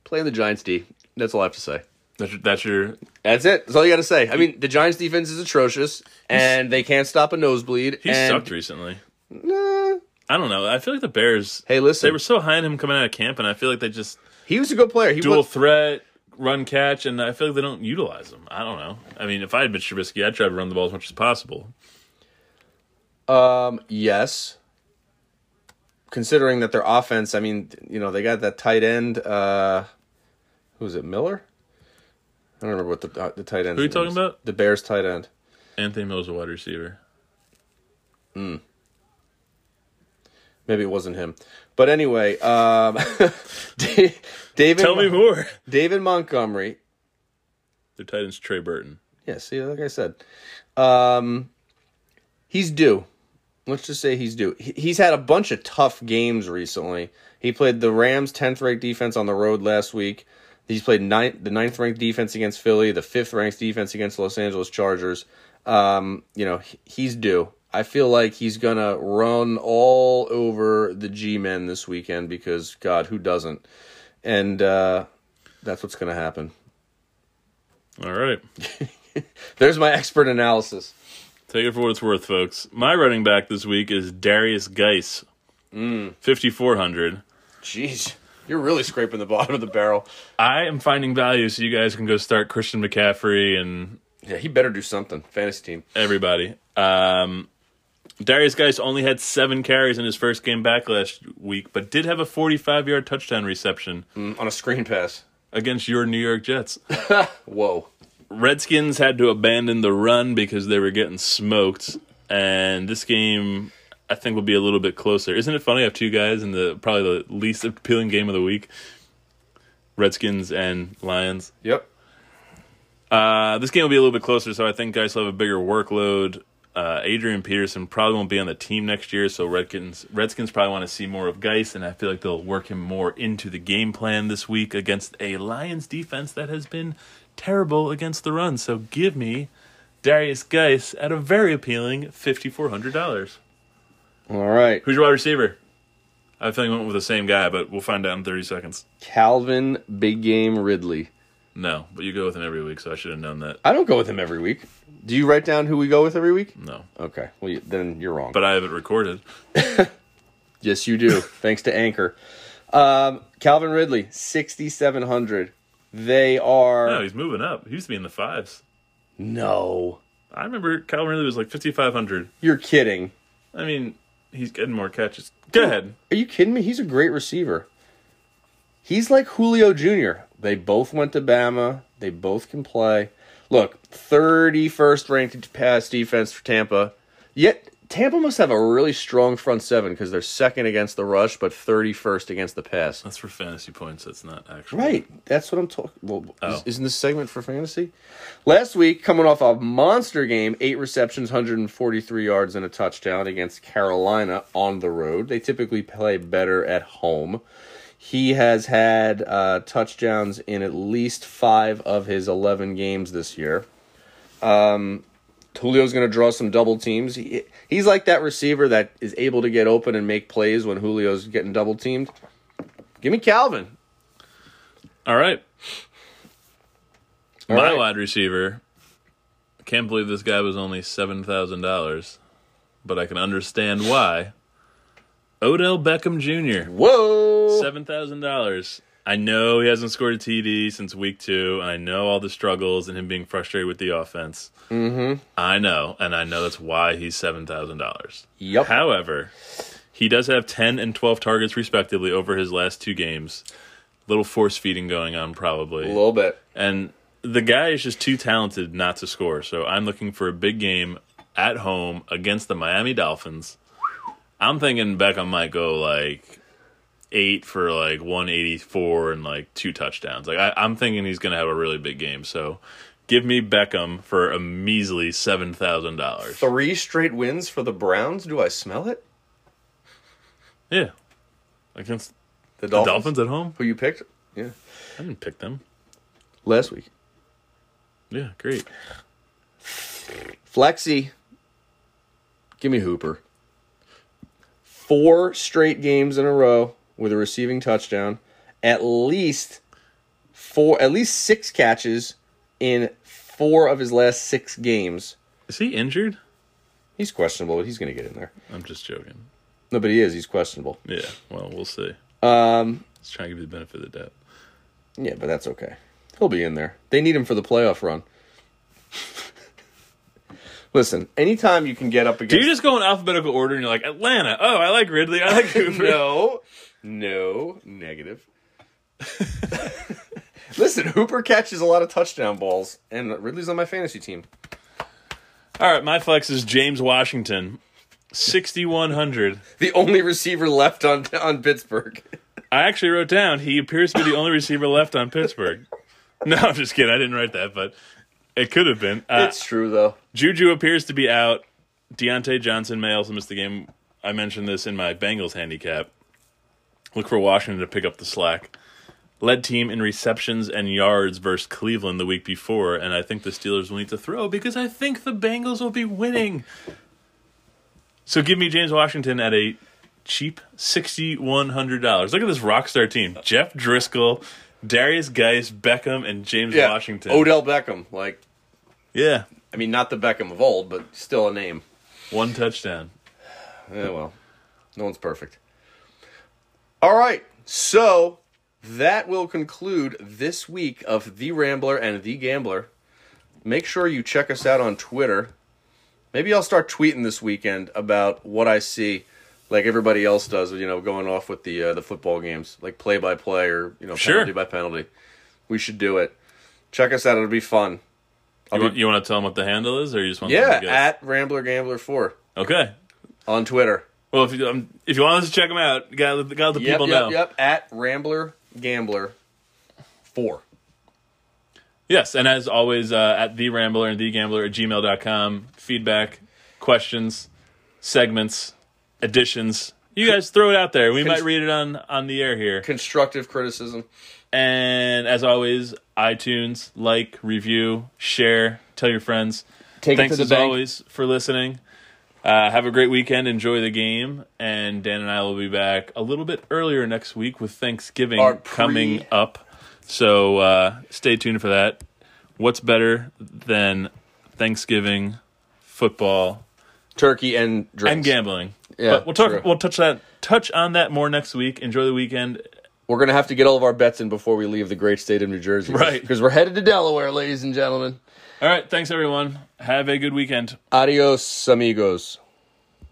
playing the Giants D. That's all I have to say. That's your, that's your That's it. That's all you got to say. I mean, the Giants defense is atrocious, and they can't stop a nosebleed. he and, sucked recently. Nah. I don't know. I feel like the Bears. Hey, listen. They were so high on him coming out of camp, and I feel like they just he was a good player. He dual was, threat, run catch, and I feel like they don't utilize him. I don't know. I mean, if I had Mitch Trubisky, I'd try to run the ball as much as possible. um, yes, considering that their offense, I mean, you know, they got that tight end. Uh, who was it? Miller. I don't remember what the uh, the tight end. Who are you talking about? The Bears tight end. Anthony Miller's a wide receiver. Hmm. Maybe it wasn't him, but anyway, um, David. Tell me more. David Montgomery. Their tight end's Trey Burton. Yeah, see, like I said, um, he's due. Let's just say he's due. He's had a bunch of tough games recently. He played the Rams' tenth ranked defense on the road last week. He's played ninth, the ninth ranked defense against Philly, the fifth ranked defense against Los Angeles Chargers. Um, you know, he's due. I feel like he's gonna run all over the G men this weekend because God, who doesn't? And uh, that's what's gonna happen. All right. There's my expert analysis. Take it for what it's worth, folks. My running back this week is Derrius Guice. Mm. 5,400. Jeez, you're really scraping the bottom of the barrel. I am finding value so you guys can go start Christian McCaffrey and Yeah, he better do something. Fantasy team. everybody. Um, Derrius Guice only had seven carries in his first game back last week, but did have a 45 yard touchdown reception Mm, on a screen pass. against your New York Jets. Whoa. Redskins had to abandon the run because they were getting smoked, and this game I think will be a little bit closer. Isn't it funny? I have two guys in the probably the least appealing game of the week: Redskins and Lions. Yep. Uh, this game will be a little bit closer, so I think guys will have a bigger workload. Uh, Adrian Peterson probably won't be on the team next year, so Redskins Redskins probably want to see more of Guice, and I feel like they'll work him more into the game plan this week against a Lions defense that has been terrible against the run. So give me Derrius Guice at a very appealing fifty four hundred dollars. All right. Who's your wide receiver? I think I went with the same guy, but we'll find out in thirty seconds. Calvin Big Game Ridley. No, but you go with him every week, so I should have known that. I don't go with him every week. Do you write down who we go with every week? No, Okay. Well, you, then you're wrong. but I have it recorded. yes, you do. thanks to Anchor. Um, Calvin Ridley, 6,700. They are. No, he's moving up. He used to be in the fives. no. I remember Calvin Ridley was like 5,500. You're kidding. I mean, he's getting more catches. Go ahead. Are you kidding me? He's a great receiver. He's like Julio Jr. They both went to Bama. They both can play. Look, 31st ranked pass defense for Tampa. Yet Tampa must have a really strong front seven because they're second against the rush, but 31st against the pass. That's for fantasy points. That's not actual. Right. That's what I'm talking. Well, Oh. is, isn't this segment for fantasy? Last week, coming off a monster game, eight receptions, 143 yards, and a touchdown against Carolina on the road. They typically play better at home. He has had uh, touchdowns in at least five of his 11 games this year. Um, Julio's going to draw some double teams. He, he's like that receiver that is able to get open and make plays when Julio's getting double teamed. Give me Calvin. All right. All My right. wide receiver. I can't believe this guy was only $7,000, but I can understand why. Odell Beckham Jr. Whoa! Seven thousand dollars. I know he hasn't scored a TD since week two, and I know all the struggles and him being frustrated with the offense. Mm-hmm. I know, and I know that's why he's seven thousand dollars. Yep. However, he does have ten and twelve targets respectively over his last two games. Little force feeding going on, probably. A little bit. And the guy is just too talented not to score. So I'm looking for a big game at home against the Miami Dolphins. I'm thinking Beckham might go like eight for like 184 and like two touchdowns. Like I, I'm thinking he's gonna have a really big game. So give me Beckham for a measly seven thousand dollars. Three straight wins for the Browns. Do I smell it? Yeah, against The the Dolphins at home. Who you picked? Yeah. I didn't pick them. Last week. Yeah, great. Flexi. Give me Hooper. Four straight games in a row with a receiving touchdown. At least four at least six catches in four of his last six games. Is he injured? He's questionable, but he's gonna get in there. I'm just joking. No, but he is, he's questionable. Yeah. Well, we'll see. Um Let's try and give you the benefit of the doubt. yeah, but that's okay. He'll be in there. They need him for the playoff run. Listen, anytime you can get up Do you just go in alphabetical order and you're like Atlanta? Oh, I like Ridley. I like Hoover. no, no, negative. Listen, Hooper catches a lot of touchdown balls, and Ridley's on my fantasy team. All right, my flex is James Washington, sixty one hundred. The only receiver left on on Pittsburgh. I actually wrote down he appears to be the only receiver left on Pittsburgh. No, I'm just kidding. I didn't write that, but it could have been. Uh, it's true though. Juju appears to be out. Diontae Johnson may also miss the game. I mentioned this in my Bengals handicap. Look for Washington to pick up the slack. Led team in receptions and yards versus Cleveland the week before, and I think the Steelers will need to throw because I think the Bengals will be winning. So give me James Washington at a cheap sixty one hundred dollars. Look at this rock star team: Jeff Driskel, Derrius Guice, Beckham, and James Yeah, Washington. Odell Beckham. Like, yeah, I mean, not the Beckham of old, but still a name. one touchdown. Yeah, well, no one's perfect. All right, so that will conclude this week of The Rambler and The Gambler. Make sure you check us out on Twitter. Maybe I'll start tweeting this weekend about what I see, like everybody else does. You know, going off with the uh, the football games, like play by play or you know Sure. penalty by penalty. We should do it. Check us out; it'll be fun. You be- want, you want to tell them what the handle is, or you just want yeah, to at Rambler Gambler Four okay. on Twitter. Well, if you um, if you want us to check them out, you gotta, gotta let the Yep, people yep, know. yep. At Rambler Gambler Four. Yes, and as always, uh, at the Rambler and the Gambler at gmail.com. Feedback, questions, segments, additions. You guys throw it out there. We might read it on on the air here. Constructive criticism. And as always, iTunes, like, review, share, tell your friends. Take Thanks as bank. always for listening. Uh, have a great weekend. Enjoy the game. And Dan and I will be back a little bit earlier next week with Thanksgiving Our pre- coming up. So uh, stay tuned for that. What's better than Thanksgiving, football, Turkey and drinks. and gambling? Yeah, but we'll talk. true. We'll touch that. Touch on that more next week. Enjoy the weekend. We're gonna have to get all of our bets in before we leave the great state of New Jersey. Right. Because we're headed to Delaware, ladies and gentlemen. All right. Thanks everyone. Have a good weekend. Adios, amigos.